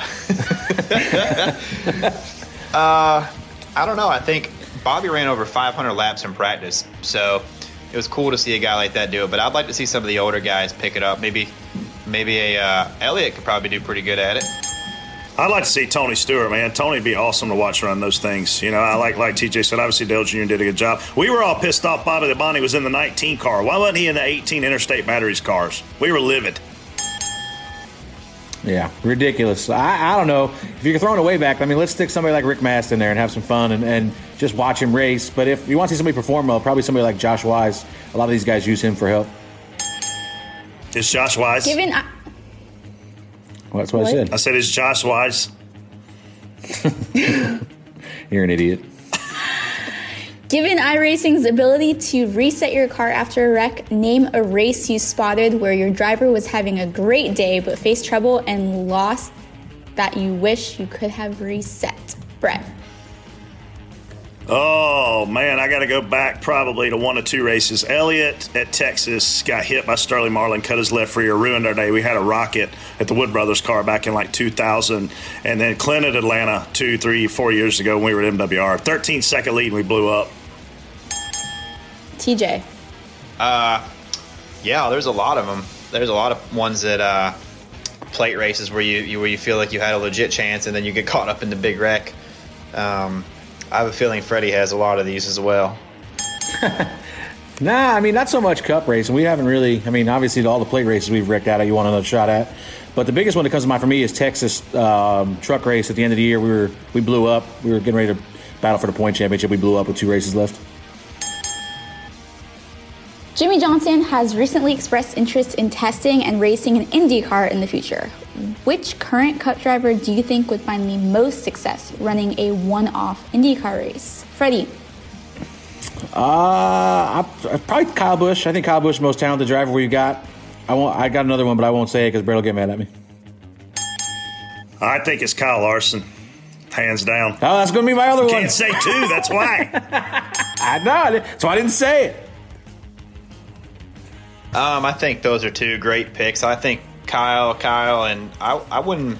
uh, I don't know. I think Bobby ran over 500 laps in practice, so it was cool to see a guy like that do it. But I'd like to see some of the older guys pick it up. Maybe, maybe a uh, Elliott could probably do pretty good at it.
I'd like to see Tony Stewart, man. Tony'd be awesome to watch run those things. You know, I like like TJ said. Obviously, Dale Jr. did a good job. We were all pissed off. Bobby Labonte was in the 19 car. Why wasn't he in the 18 Interstate Batteries cars? We were livid.
Yeah, ridiculous. I, I don't know if you're throwing away back. I mean, let's stick somebody like Rick Mast in there and have some fun and, and just watch him race. But if you want to see somebody perform well, probably somebody like Josh Wise. A lot of these guys use him for help.
Is Josh Wise?
Given uh,
Well, that's what,
What?
I said.
I said, is Josh Wise?
You're an idiot.
Given iRacing's ability to reset your car after a wreck, name a race you spotted where your driver was having a great day but faced trouble and lost that you wish you could have reset. Brett.
Oh man, I got to go back probably to one of two races. Elliott at Texas got hit by Sterling Marlin, cut his left rear, ruined our day. We had a rocket at the Wood Brothers car back in like 2000, and then Clint at Atlanta two, three, four years ago when we were at MWR. 13 second lead, and we blew up.
TJ.
Uh, yeah, there's a lot of them. There's a lot of ones that uh, plate races where you, you where you feel like you had a legit chance and then you get caught up in the big wreck. Um, I have a feeling Freddie has a lot of these as well.
Nah, I mean not so much cup racing. We haven't really. I mean, obviously all the plate races we've wrecked out. Of you want another shot at, but the biggest one that comes to mind for me is Texas um, truck race at the end of the year. We were we blew up. We were getting ready to battle for the point championship. We blew up with two races left.
Jimmie Johnson has recently expressed interest in testing and racing an IndyCar in the future. Which current Cup driver do you think would find the most success running a one-off IndyCar race? Freddie.
Uh, I, probably Kyle Busch. I think Kyle Busch the most talented driver we've got. I won't. I got another one, but I won't say it because Brett will get mad at me.
I think it's Kyle Larson, hands down.
Oh, that's going to be my other one.
You can't say two. That's why.
I know. I didn't- So I didn't say it.
Um, I think those are two great picks. I think Kyle, Kyle, and I, I wouldn't.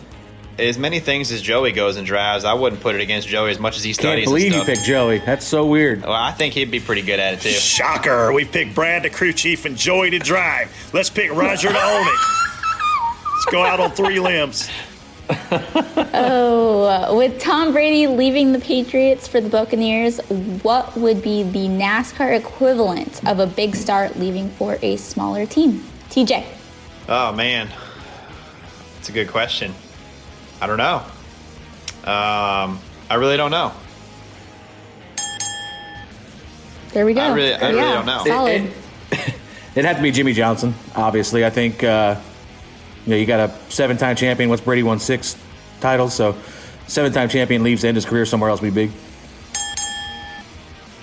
As many things as Joey goes and drives, I wouldn't put it against Joey as much as he studies.
Can't
studies.
believe
and
you
stuff.
picked Joey. That's so weird.
Well, I think he'd be pretty good at it too.
Shocker. We picked Brad the crew chief and Joey to drive. Let's pick Roger to own it. Let's go out on three limbs.
Oh, uh, with Tom Brady leaving the Patriots for the Buccaneers, what would be the NASCAR equivalent of a big star leaving for a smaller team? TJ.
Oh man, it's a good question. I don't know. Um, I really don't know.
There we go.
I really- I really don't know.
Solid.
It'd have to be Jimmie Johnson, obviously. I think uh, you know you got a seven-time champion. What's Brady won six titles, so seven-time champion leaves to end his career somewhere else. Be big.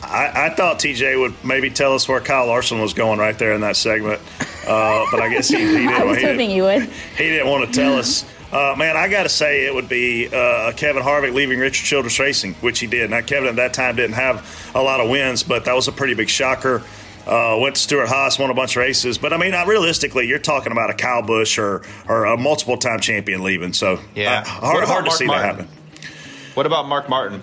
I, I thought TJ would maybe tell us where Kyle Larson was going right there in that segment, uh, but I guess he, he didn't.
I was
he didn't-
hoping you would.
he didn't want to tell us. Uh, man, I got to say it would be uh, Kevin Harvick leaving Richard Childress Racing, which he did. Now, Kevin at that time didn't have a lot of wins, but that was a pretty big shocker. Uh, went to Stewart Haas, won a bunch of races, but I mean, uh, realistically, you're talking about a Kyle Busch or or a multiple time champion leaving. So
Yeah.
uh, hard, hard to
Mark
see
Martin?
that happen.
What about Mark Martin?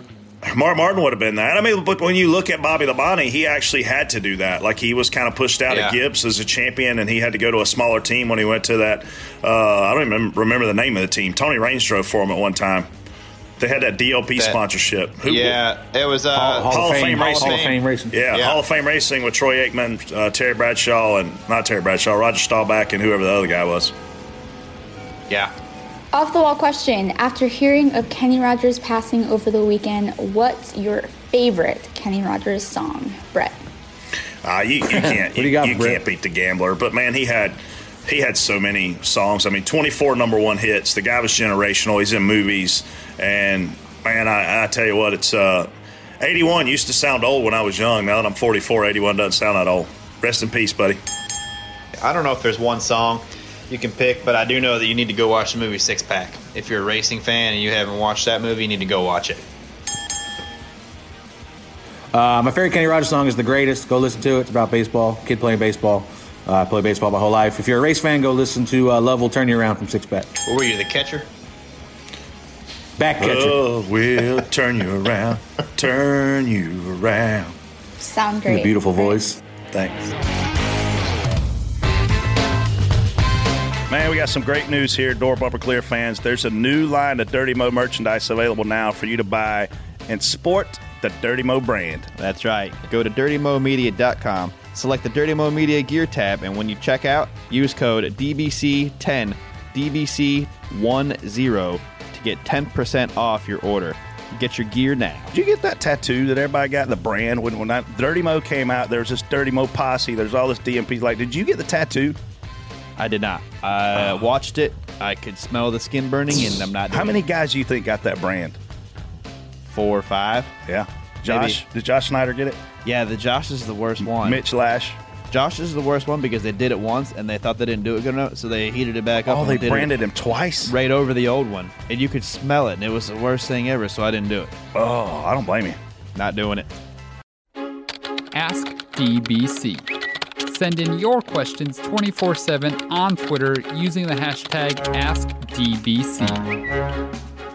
Mark Martin would have been that. I mean, but when you look at Bobby Labonte, he actually had to do that. Like he was kind of pushed out at
Yeah.
Gibbs as a champion, and he had to go to a smaller team when he went to that. Uh, I don't even remember the name of the team. Tony Raines drove for him at one time. They had that DLP
That-
sponsorship. Who-
Yeah, it was uh,
Hall, Hall
Hall
of
of
Fame,
Fame
Hall,
racing.
Hall of Fame racing.
Yeah,
Yeah.
Hall of Fame racing with Troy Aikman, uh, Terry Bradshaw, and not Terry Bradshaw, Roger Staubach, and whoever the other guy was.
yeah.
Off the wall question. After hearing of Kenny Rogers passing over the weekend, what's your favorite Kenny Rogers song? Brett.
Uh, you, you can't
do
you,
you got,
you can't beat the gambler. But man, he had he had so many songs. I mean, 24 number one hits. The guy was generational. He's in movies, and man, I, I tell you what, it's uh, 81 used to sound old when I was young. Now that I'm 44, 81 doesn't sound that old. Rest in peace, buddy.
I don't know if there's one song you can pick, but I do know that you need to go watch the movie Six Pack. If you're a racing fan and you haven't watched that movie, you need to go watch it.
Uh, my favorite Kenny Rogers song is "The Greatest." Go listen to it. It's about baseball. Kid playing baseball. Uh, I play baseball my whole life. If you're a race fan, go listen to uh, "Love Will Turn You Around" from Six Pack.
What were you, the catcher?
Back catcher.
Oh, we'll turn you around, turn you around.
Sound great.
a beautiful
Great.
voice.
Thanks. Man, we got some great news here, Door Bumper Clear fans. There's a new line of Dirty Mo merchandise available now for you to buy and sport the Dirty Mo brand.
That's right. Go to dirtymomedia.com, select the Dirty Mo Media Gear tab, and when you check out, use code DBC10, DBC10 to get 10% off your order. Get your gear now.
Did you get that tattoo that everybody got? The brand when when that Dirty Mo came out, there was this Dirty Mo posse. There's all this DMP. Like, did you get the tattoo?
I did not. I watched it. I could smell the skin burning, and I'm not.
How many
it.
guys do you think got that brand?
Four or five.
Yeah, Josh. Did Josh Snyder get it?
Yeah, the Josh is the worst one.
Mitch Lash.
Josh is the worst one because they did it once and they thought they didn't do it good enough, so they heated it back up.
Oh,
and
they
did it
branded him twice.
right over the old one, and you could smell it, and it was the worst thing ever. So I didn't do it.
Oh, I don't blame you.
Not doing it.
Ask DBC. Send in your questions 24 7 on Twitter using the hashtag AskDBC.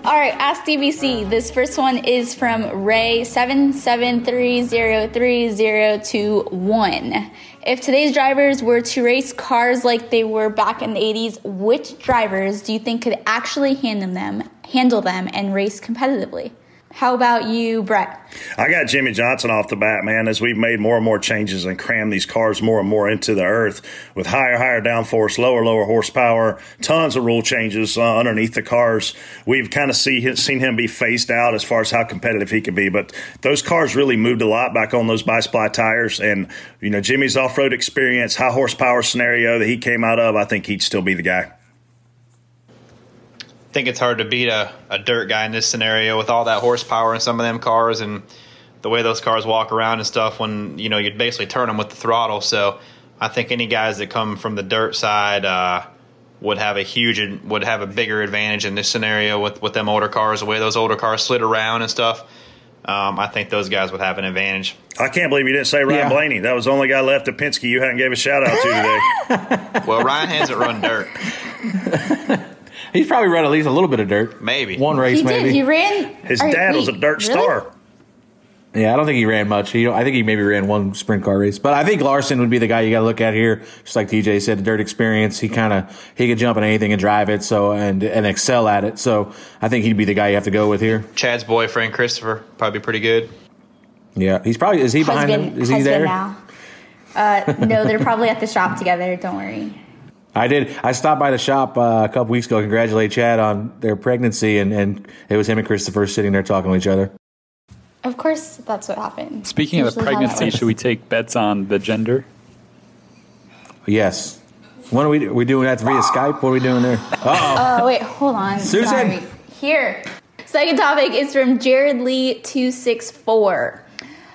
All right, Ask DBC. This first one is from Ray seven seven three zero three zero two one. If today's drivers were to race cars like they were back in the 80s, which drivers do you think could actually handle them, handle them, and race competitively? How about you, Brett?
I got Jimmie Johnson off the bat, man, as we've made more and more changes and crammed these cars more and more into the earth with higher, higher downforce, lower, lower horsepower, tons of rule changes uh, underneath the cars. We've kind of see, seen him be phased out as far as how competitive he can be, but those cars really moved a lot back on those bias-ply tires. And, you know, Jimmie's off-road experience, high horsepower scenario that he came out of, I think he'd still be the guy.
I think it's hard to beat a, a dirt guy in this scenario with all that horsepower in some of them cars and the way those cars walk around and stuff when you know you'd basically turn them with the throttle. So I think any guys that come from the dirt side uh, would have a huge would have a bigger advantage in this scenario with with them older cars, the way those older cars slid around and stuff. Um, I think those guys would have an advantage.
I can't believe you didn't say Ryan
Yeah.
Blaney. That was the only guy left at Penske you hadn't gave a shout out to today.
Well, Ryan hasn't run dirt,
He's probably run at least a little bit of dirt.
maybe.
One race,
he
maybe.
did. He ran.
His
All right,
dad was a
wait,
dirt
really?
star.
Yeah, I don't think he ran much. He, I think he maybe ran one sprint car race, but I think Larson would be the guy you got to look at here. Just like TJ said, the dirt experience. He kind of he could jump on anything and drive it, so and and excel at it. So I think he'd be the guy you have to go with here.
Chad's boyfriend Christopher probably pretty good.
Yeah, he's probably is he behind
husband,
him? Is he there?
now. Uh, no, they're probably at the shop together. Don't worry.
I did. I stopped by the shop uh, a couple weeks ago. Congratulate Chad on their pregnancy, and and it was him and Christopher sitting there talking to each other.
Of course, that's what happened.
Speaking of the
Usually how that
pregnancy, should we take bets on the gender?
Yes. When are we? we doing that via Skype? What are we doing there? Uh
Oh wait, hold on.
Susan!
Sorry. Here. Second topic is from Jared Lee two six four.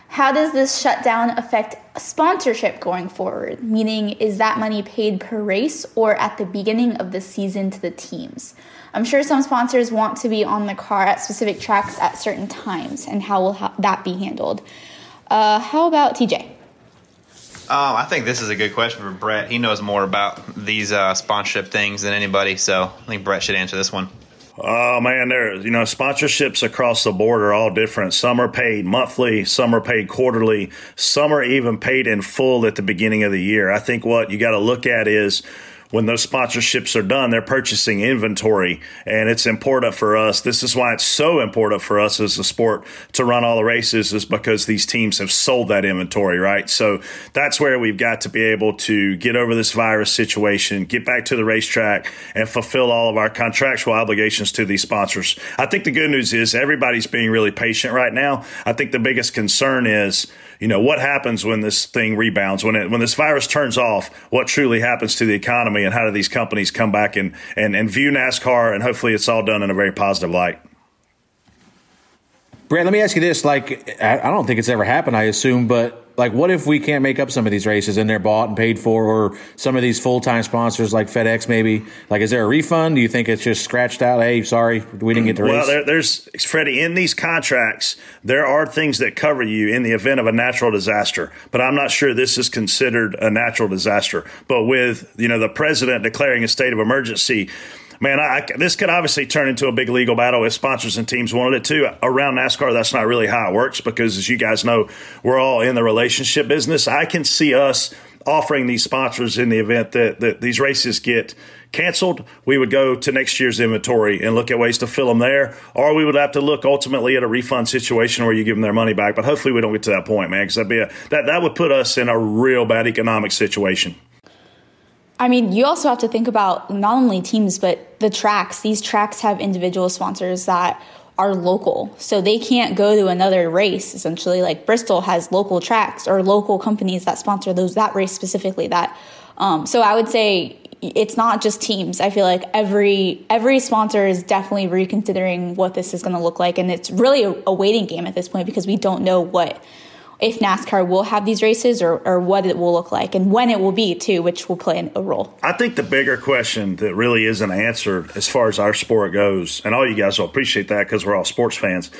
How does this shutdown affect sponsorship going forward? Meaning, is that money paid per race or at the beginning of the season to the teams? I'm sure some sponsors want to be on the car at specific tracks at certain times, and how will ha- that be handled? Uh, how about TJ?
Um, I think this is a good question for Brett. He knows more about these uh, sponsorship things than anybody, so I think Brett should answer this one.
Oh man, there you know sponsorships across the board are all different. Some are paid monthly, some are paid quarterly, some are even paid in full at the beginning of the year. I think what you got to look at is when those sponsorships are done, they're purchasing inventory, and it's important for us. This is why it's so important for us as a sport to run all the races, is because these teams have sold that inventory, right? So that's where we've got to be able to get over this virus situation, get back to the racetrack, and fulfill all of our contractual obligations to these sponsors. I think the good news is everybody's being really patient right now. I think the biggest concern is you know what happens when this thing rebounds when it when this virus turns off what truly happens to the economy and how do these companies come back and and, and view nascar and hopefully it's all done in a very positive light
Brad, let me ask you this: like, I don't think it's ever happened. I assume, but like, what if we can't make up some of these races and they're bought and paid for, or some of these full time sponsors like FedEx, maybe? Like, is there a refund? Do you think it's just scratched out? Hey, sorry, we didn't get the race.
well there, there's freddie in these contracts there are things that cover you in the event of a natural disaster but i'm not sure this is considered a natural disaster but with you know the president declaring a state of emergency Man, I, I- this could obviously turn into a big legal battle if sponsors and teams wanted it to. Around NASCAR, that's not really how it works because, as you guys know, we're all in the relationship business. I can see us offering these sponsors in the event that, that these races get canceled. We would go to next year's inventory and look at ways to fill them there, or we would have to look ultimately at a refund situation where you give them their money back. But hopefully, we don't get to that point, man, because that'd be that that would put us in a real bad economic situation.
I mean, you also have to think about not only teams, but the tracks. These tracks have individual sponsors that are local. So they can't go to another race essentially. Like Bristol has local tracks or local companies that sponsor those that race specifically that um, so I would say it's not just teams. I feel like every every sponsor is definitely reconsidering what this is going to look like and it's really a, a waiting game at this point because we don't know what if NASCAR will have these races or, or what it will look like and when it will be too, which will play a role.
I think the bigger question that really isn't answered as far as our sport goes, and all you guys will appreciate that because we're all sports fans.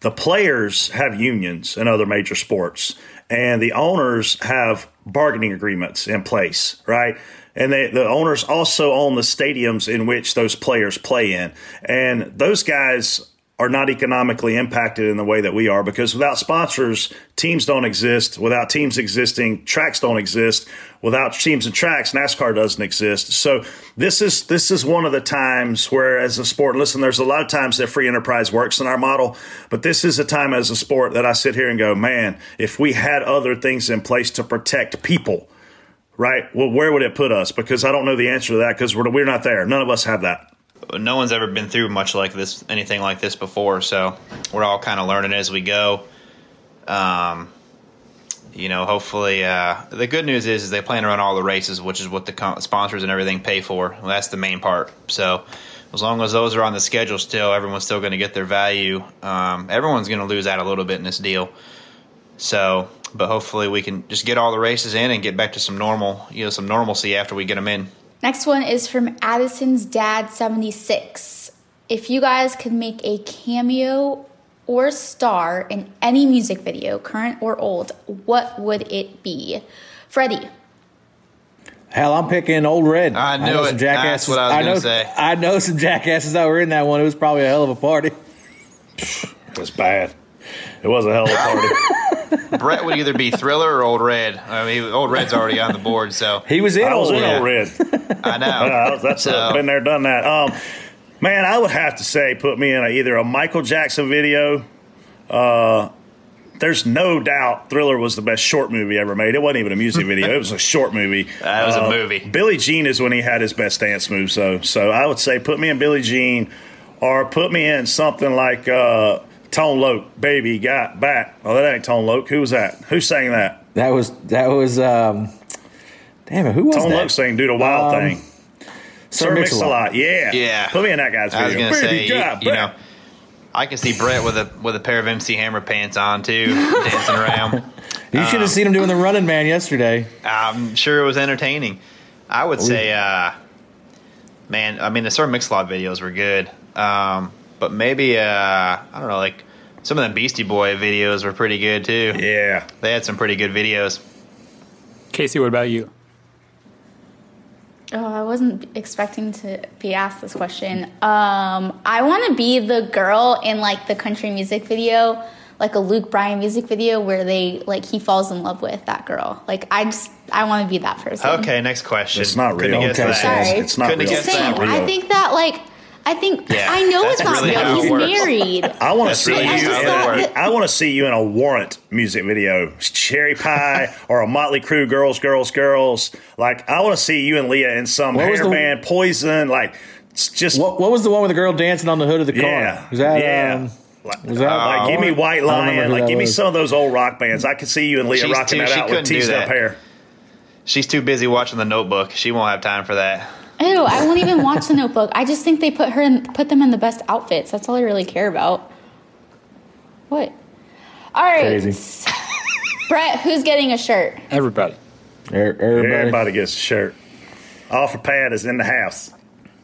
The players have unions in other major sports, and the owners have bargaining agreements in place, right? And they, the owners also own the stadiums in which those players play in. And those guys are not economically impacted in the way that we are because without sponsors, teams don't exist. Without teams existing, tracks don't exist. Without teams and tracks, NASCAR doesn't exist. So this is this is one of the times where, as a sport, listen, there's a lot of times that free enterprise works in our model, but this is a time as a sport that I sit here and go, man, if we had other things in place to protect people, right? Well, where would it put us? Because I don't know the answer to that because we're we're not there. None of us have that.
No one's ever been through much like this, anything like this before. So we're all kind of learning as we go. Um, you know, hopefully, uh, the good news is, is they plan to run all the races, which is what the sponsors and everything pay for. Well, that's the main part. So as long as those are on the schedule still, everyone's still going to get their value. Um, everyone's going to lose out a little bit in this deal. So, but hopefully we can just get all the races in and get back to some normal, you know, some normalcy after we get them in.
Next one is from Addison's Dad 76. If you guys could make a cameo or star in any music video, current or old, what would it be? Freddie.
Hell, I'm picking Old Red.
I knew
know
it.
some jackasses.
That's what I was gonna say.
I know some jackasses that were in that one. It was probably a hell of a party.
It was bad. It was a hell of a party.
Brett would either be Thriller or Old Red. I mean, Old Red's already on the board, so
He was in
I was
old
in
Red.
old red.
I know.
Yeah, that's
So-
uh, been there, done that. Um, man, I would have to say, put me in a, either a Michael Jackson video. Uh, there's no doubt Thriller was the best short movie ever made. It wasn't even a music video; it was a short movie.
That was a
Uh,
movie.
Billie Jean is when he had his best dance moves. So, so I would say, put me in Billie Jean, or put me in something like uh, Tone Loc, "Baby Got Back." Oh, that ain't Tone Loc. Who was that? Who sang that?
That was that was. um Damn it, who was
Tone
that?
Loc sang "Do the Wild
Um,
Thing."
Sir
Sir
Mix-a-Lot.
Mix-a-Lot. Yeah,
Yeah.
Put me in that guy's
I was
video.
gonna
Baby
say, you,
Got
you
Back.
know, I can see Brett with a with a pair of MC Hammer pants on too, dancing around.
You should have seen him doing the Running Man yesterday.
I'm sure it was entertaining. I would say, uh, man, I mean, the Sir Mix-a-Lot videos were good, um, but maybe uh, I don't know, like some of the Beastie Boy videos were pretty good too.
Yeah.
They had some pretty good videos.
Casey, what about you?
Oh, I wasn't expecting to be asked this question. Um, I want to be the girl in like the country music video, like a Luke Bryan music video where they like he falls in love with that girl. Like I just I want to be that person.
Okay, next question.
It's not
Couldn't
real.
Okay,
that.
Sorry.
It's not
Couldn't have
real.
guessed
Just saying,
real.
I think that like I think
Yeah,
I know it's not
really
real. He's married.
I want to see
really
you.
how
In a. I want to see you in a Warrant music video, Cherry Pie, or a Motley Crue, Girls, Girls, Girls. Like I want to see you and Leah in some
What was
hair
the-
band, Poison. Like it's just
What, what was the one with the girl dancing on the hood of the car?
yeah,
Was that,
yeah.
um,
like,
was that-
like give me White
I
Lion. Like
that
give me some of those old rock bands. I could see you and Leah
She's
rocking
too-
that out with
couldn't do
teased up hair.
She's too busy watching The Notebook. She won't have time for that.
Ew, I won't even watch the Notebook. I just think they put her in, put them in the best outfits. That's all I really care about. What? All right,
Crazy.
Brett, who's getting a shirt?
Everybody.
Er- Everybody.
Everybody gets a shirt. Offerpad is in the house.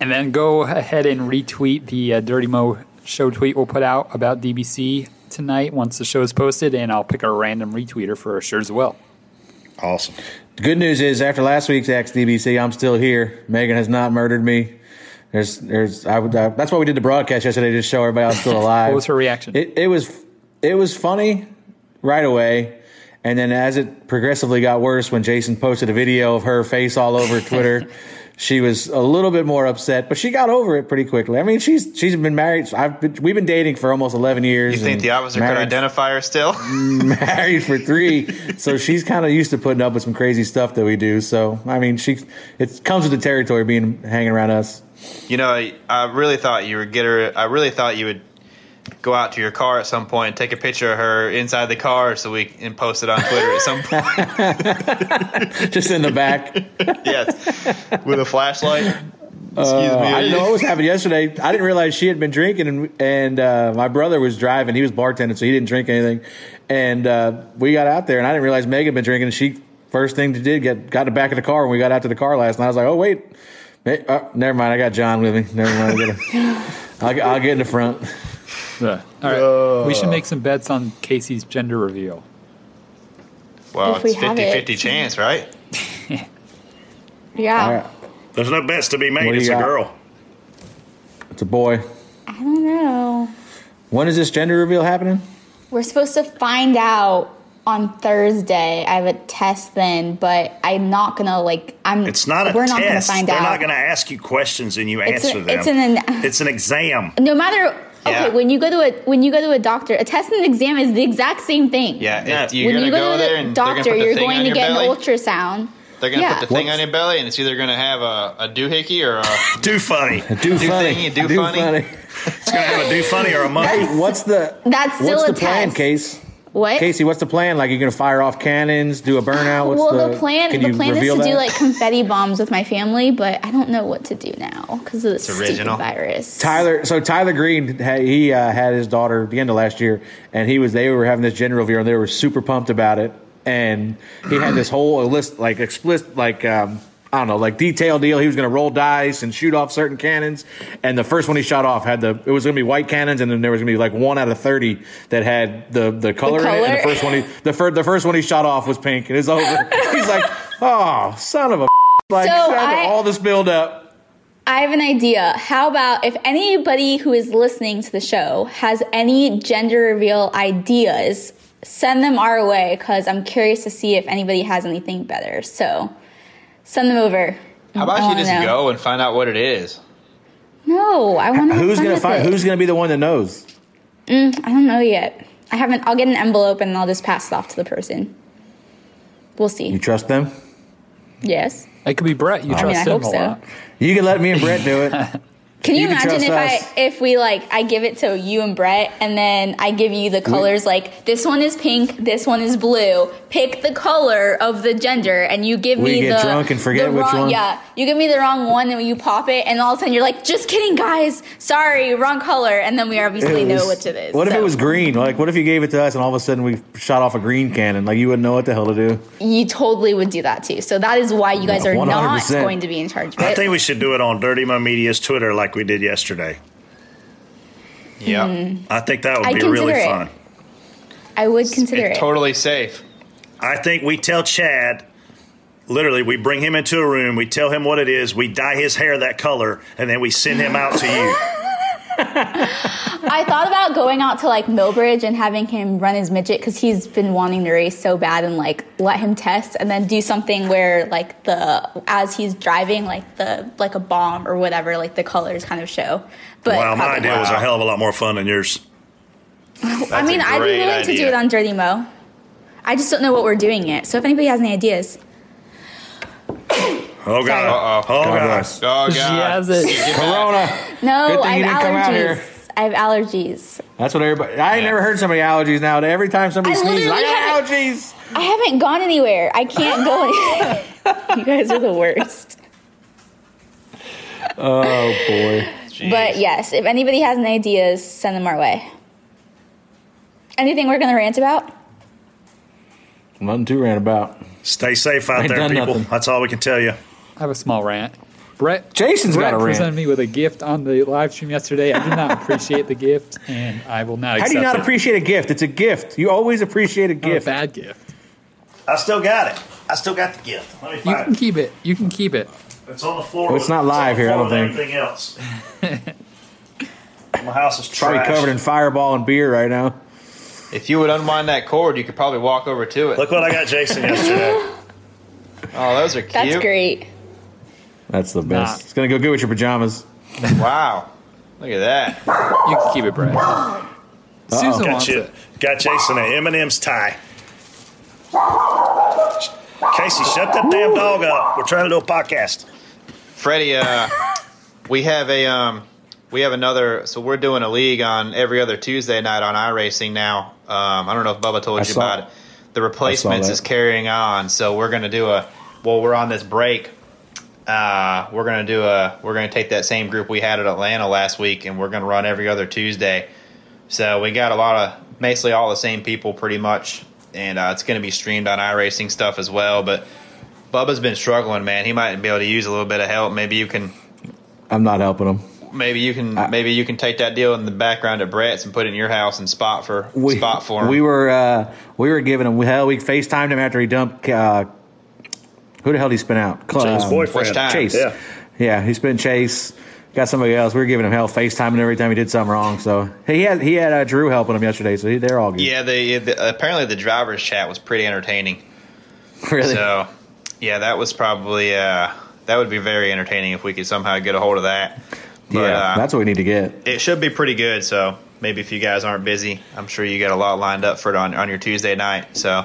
And then go ahead and retweet the uh, Dirty Mo show tweet we'll put out about DBC tonight once the show is posted, and I'll pick a random retweeter for a shirt as well.
Awesome.
The good news is, after last week's XDBC, I'm still here. Megan has not murdered me. There's, there's, I would. Uh, that's why we did the broadcast yesterday to show everybody I was still alive.
What was her reaction?
It, it was, it was funny right away, and then as it progressively got worse, when Jason posted a video of her face all over Twitter, she was a little bit more upset, but she got over it pretty quickly. I mean, she's she's been married. I've been, we've been dating for almost 11 years.
You think the officer could
married-
identify her still?
married for three, so she's kind of used to putting up with some crazy stuff that we do. So I mean, she it comes with the territory being hanging around us.
You know, I, I really thought you would get her. I really thought you would go out to your car at some point, take a picture of her inside the car, so we can post it on Twitter at some point.
Just in the back.
yes, with a flashlight. Excuse
Uh,
me.
I didn't know what was happening yesterday. I didn't realize she had been drinking, and, and uh, my brother was driving. He was bartending, so he didn't drink anything. And uh, we got out there, and I didn't realize Megan had been drinking. And she first thing she did get got in the back of the car when we got out to the car last night. I was like, oh wait, Hey, uh, never mind. I got John with me. Never mind. I gotta, I'll, get- I'll get in the front.
Yeah. All right. we should make some bets on Casey's gender reveal.
Well,
If
it's
have
50
it.
50 chance, right?
Yeah.
All right,
There's no bets to be made.
What
It's a
got?
girl.
it's a boy.
I don't know.
When is this gender reveal happening?
We're supposed to find out on Thursday. I have a test then, but I'm not gonna like. I'm.
It's not a
We're
test.
not gonna find
They're
out.
not going to ask you questions and you
It's
answer
a-
them.
it's an-
it's an exam.
no matter. Okay, when you go to a when you go to a doctor, a test and an exam is the exact same thing.
Yeah,
Yeah.
you're
when you go,
go,
to
there
the
and
doctor,
the
you're going to
your
get
belly.
an ultrasound.
They're gonna
Yeah.
put the thing
What's-
on your belly, and it's either gonna have a, a doohickey or a
Do funny.
Do,
Do
funny.
thingy, do funny.
It's going to have a do funny or a monkey.
Hey, what's the
That's still
what's
a
the plan,
test.
Case?
What?
Casey, what's the plan? Like, you're gonna fire off cannons, do a burnout? What's
well,
the,
the, plan
Can
the plan is to
reveal
do like confetti bombs with my family, but I don't know what to do now because of the stupid
original.
virus.
Tyler. So Tyler Green, he uh, had his daughter at the end of last year, and he was they were having this gender reveal, and they were super pumped about it. And he had this whole list, like explicit, like um, I don't know, like detailed deal. He was going to roll dice and shoot off certain cannons, and the first one he shot off had the it was going to be white cannons, and then there was going to be like one out of thirty that had the the color, in it. And the
color?
first one he the first the first one he shot off was pink, and it's over. He's like, oh, son of a like
So
after
I-
all this build up.
I have an idea. How about if anybody who is listening to the show has any gender reveal ideas, send them our way because I'm curious to see if anybody has anything better. So send them over.
How about you
oh,
just
know.
go and find out what it is?
No, I want to.
Who's gonna find?
it.
Who's gonna be the one that knows?
Mm, I don't know yet. I haven't. I'll get an envelope and I'll just pass it off to the person. We'll see.
You trust them?
Yes.
It could be Brett. You oh.
I mean,
trust
I
him
hope
a
so.
lot.
You can let me and Brett do it.
Can you,
You can
imagine if
us.
I if we like I give it to you and Brett and then I give you the colors like this one is pink, this one is blue. Pick the color of the gender and you give
We
me
get
the
drunk and forget which
wrong,
one?
Yeah, you give me the wrong one and you pop it and all of a sudden you're like, just kidding, guys. Sorry, wrong color. And then we obviously
It
know
was-
which it is.
What if it was green? Like, what if you gave it to us and all of a sudden we shot off a green cannon? Like, you wouldn't know what the hell to do.
You totally would do that too. So that is why you guys are not
100%.
going to be in charge of
I think we should do it on Dirty Mo Media's Twitter like we did yesterday.
Yeah. Hmm.
I think that would
I'd
be really
it.
fun.
I would consider
It's
it.
totally safe.
I think we tell Chad, literally, we bring him into a room, we tell him what it is, we dye his hair that color, and then we send him out to you.
I thought about going out to like Millbridge and having him run his midget because he's been wanting to race so bad and like let him test and then do something where like the as he's driving like the like a bomb or whatever like the colors kind of show. But
wow, my
probably-
idea was a hell of a lot more fun than yours.
I mean, I'd be
great
willing to do it on Dirty Mo. I just don't know what we're doing yet. So if anybody has any ideas,
Oh, God.
Uh-oh.
Oh,
God
God.
bless.
Oh,
She
God.
has it.
Corona.
no,
Good thing
I
you
have
didn't come out
allergies.
here.
I have allergies.
That's what everybody. I ain't
Yeah.
never heard somebody allergies now. Every time somebody
I
sneezes, I got
haven't-
allergies.
I haven't gone anywhere. I can't go. Anywhere. you guys are the worst.
Oh boy.
Jeez.
But yes, if anybody has any ideas, send them our way. Anything we're going to rant about?
Nothing to rant about.
Stay safe out
Ain't
there, people.
nothing.
That's all we can tell you.
I have a small rant. Brett,
Jason's
Brett
got a rant.
presented me with a gift on the live stream yesterday. I did not appreciate the gift, and I will not
How
accept
do you not
it.
appreciate a gift? It's a gift. You always appreciate a
Not a
gift.
bad gift.
I still got it. I still got the gift. Let me
You can
it.
keep it. You can keep it.
It's on the floor.
Well, it's not
on the
live here, I don't think.
Everything else. My house is
Probably covered in fireball and beer right now.
if you would unwind that cord, you could probably walk over to it.
Look what I got Jason yesterday.
Oh, those are cute.
That's great.
That's the best.
Nah.
It's gonna go good with your pajamas.
Wow. Look at that.
You can keep it, Brett. Susan
got
wants
you.
it.
Got Jason an M&M's tie. Casey, shut that damn dog up. We're trying to do a podcast.
Freddie, uh, we have a um, we have another. So we're doing a league on every other Tuesday night on iRacing now. Um, I don't know if Bubba told
I
you
saw-
about it. The replacements is carrying on, so we're going to do a. Well, we're on this break. Uh, we're going to do a. We're to take that same group we had at Atlanta last week, and we're going to run every other Tuesday. So we got a lot of basically all the same people, pretty much, and uh, it's going to be streamed on iRacing stuff as well. But Bubba's been struggling, man. He might be able to use a little bit of help. Maybe you can
I'm not helping him.
Maybe you can
I-
maybe you can take that deal in the background at Brett's and put it in your house and spot for
We,
spot for him.
we were uh, we were giving him hell. We FaceTimed him after he dumped. Uh, who the hell did he spin out? Cl-
His
um,
boyfriend.
Time?
Chase.
Yeah.
Yeah, he spin Chase. Got somebody else. We were giving him hell, FaceTiming every time he did something wrong. So he had he had uh, Drew helping him yesterday. So he, they're all good.
yeah, the, the apparently the driver's chat was pretty entertaining.
really.
So yeah, that was probably uh, that would be very entertaining if we could somehow get a hold of that. But
yeah,
uh,
that's what we need to get.
it should be pretty good. So maybe if you guys aren't busy, I'm sure you got a lot lined up for it on on your Tuesday night. So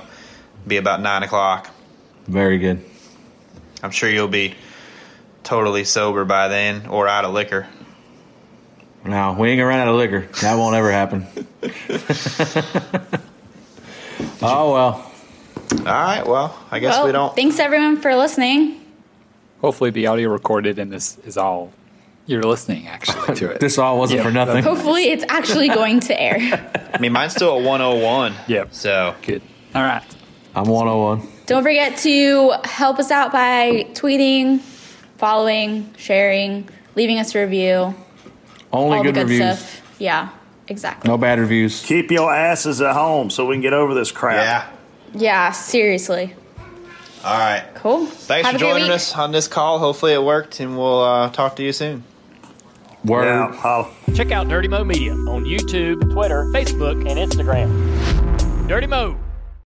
be about nine o'clock.
Very good.
I'm sure you'll be totally sober by then or out of liquor.
No, we ain't gonna run out of liquor. That won't ever happen. oh well.
All right. Well, I guess
well,
we don't.
thanks everyone for listening.
Hopefully, the audio recorded and this is all you're listening actually to it.
This all wasn't
Yeah,
for nothing.
Hopefully, it's actually going to air.
I mean, mine's still a 101.
Yep.
So
Good. All right.
I'm 101.
Don't forget to help us out by tweeting, following, sharing, leaving us a review,
Only
all
good,
the good
reviews.
stuff. Yeah, exactly.
No bad reviews.
Keep your asses at home so we can get over this crap.
yeah.
Yeah, seriously.
All right.
Cool.
Thanks
Have
for joining
week.
us on this call. Hopefully it worked, and we'll uh, talk to you soon.
Word.
Yeah, holla.
Check out Dirty Mo Media on YouTube, Twitter, Facebook, and Instagram. Dirty Mo.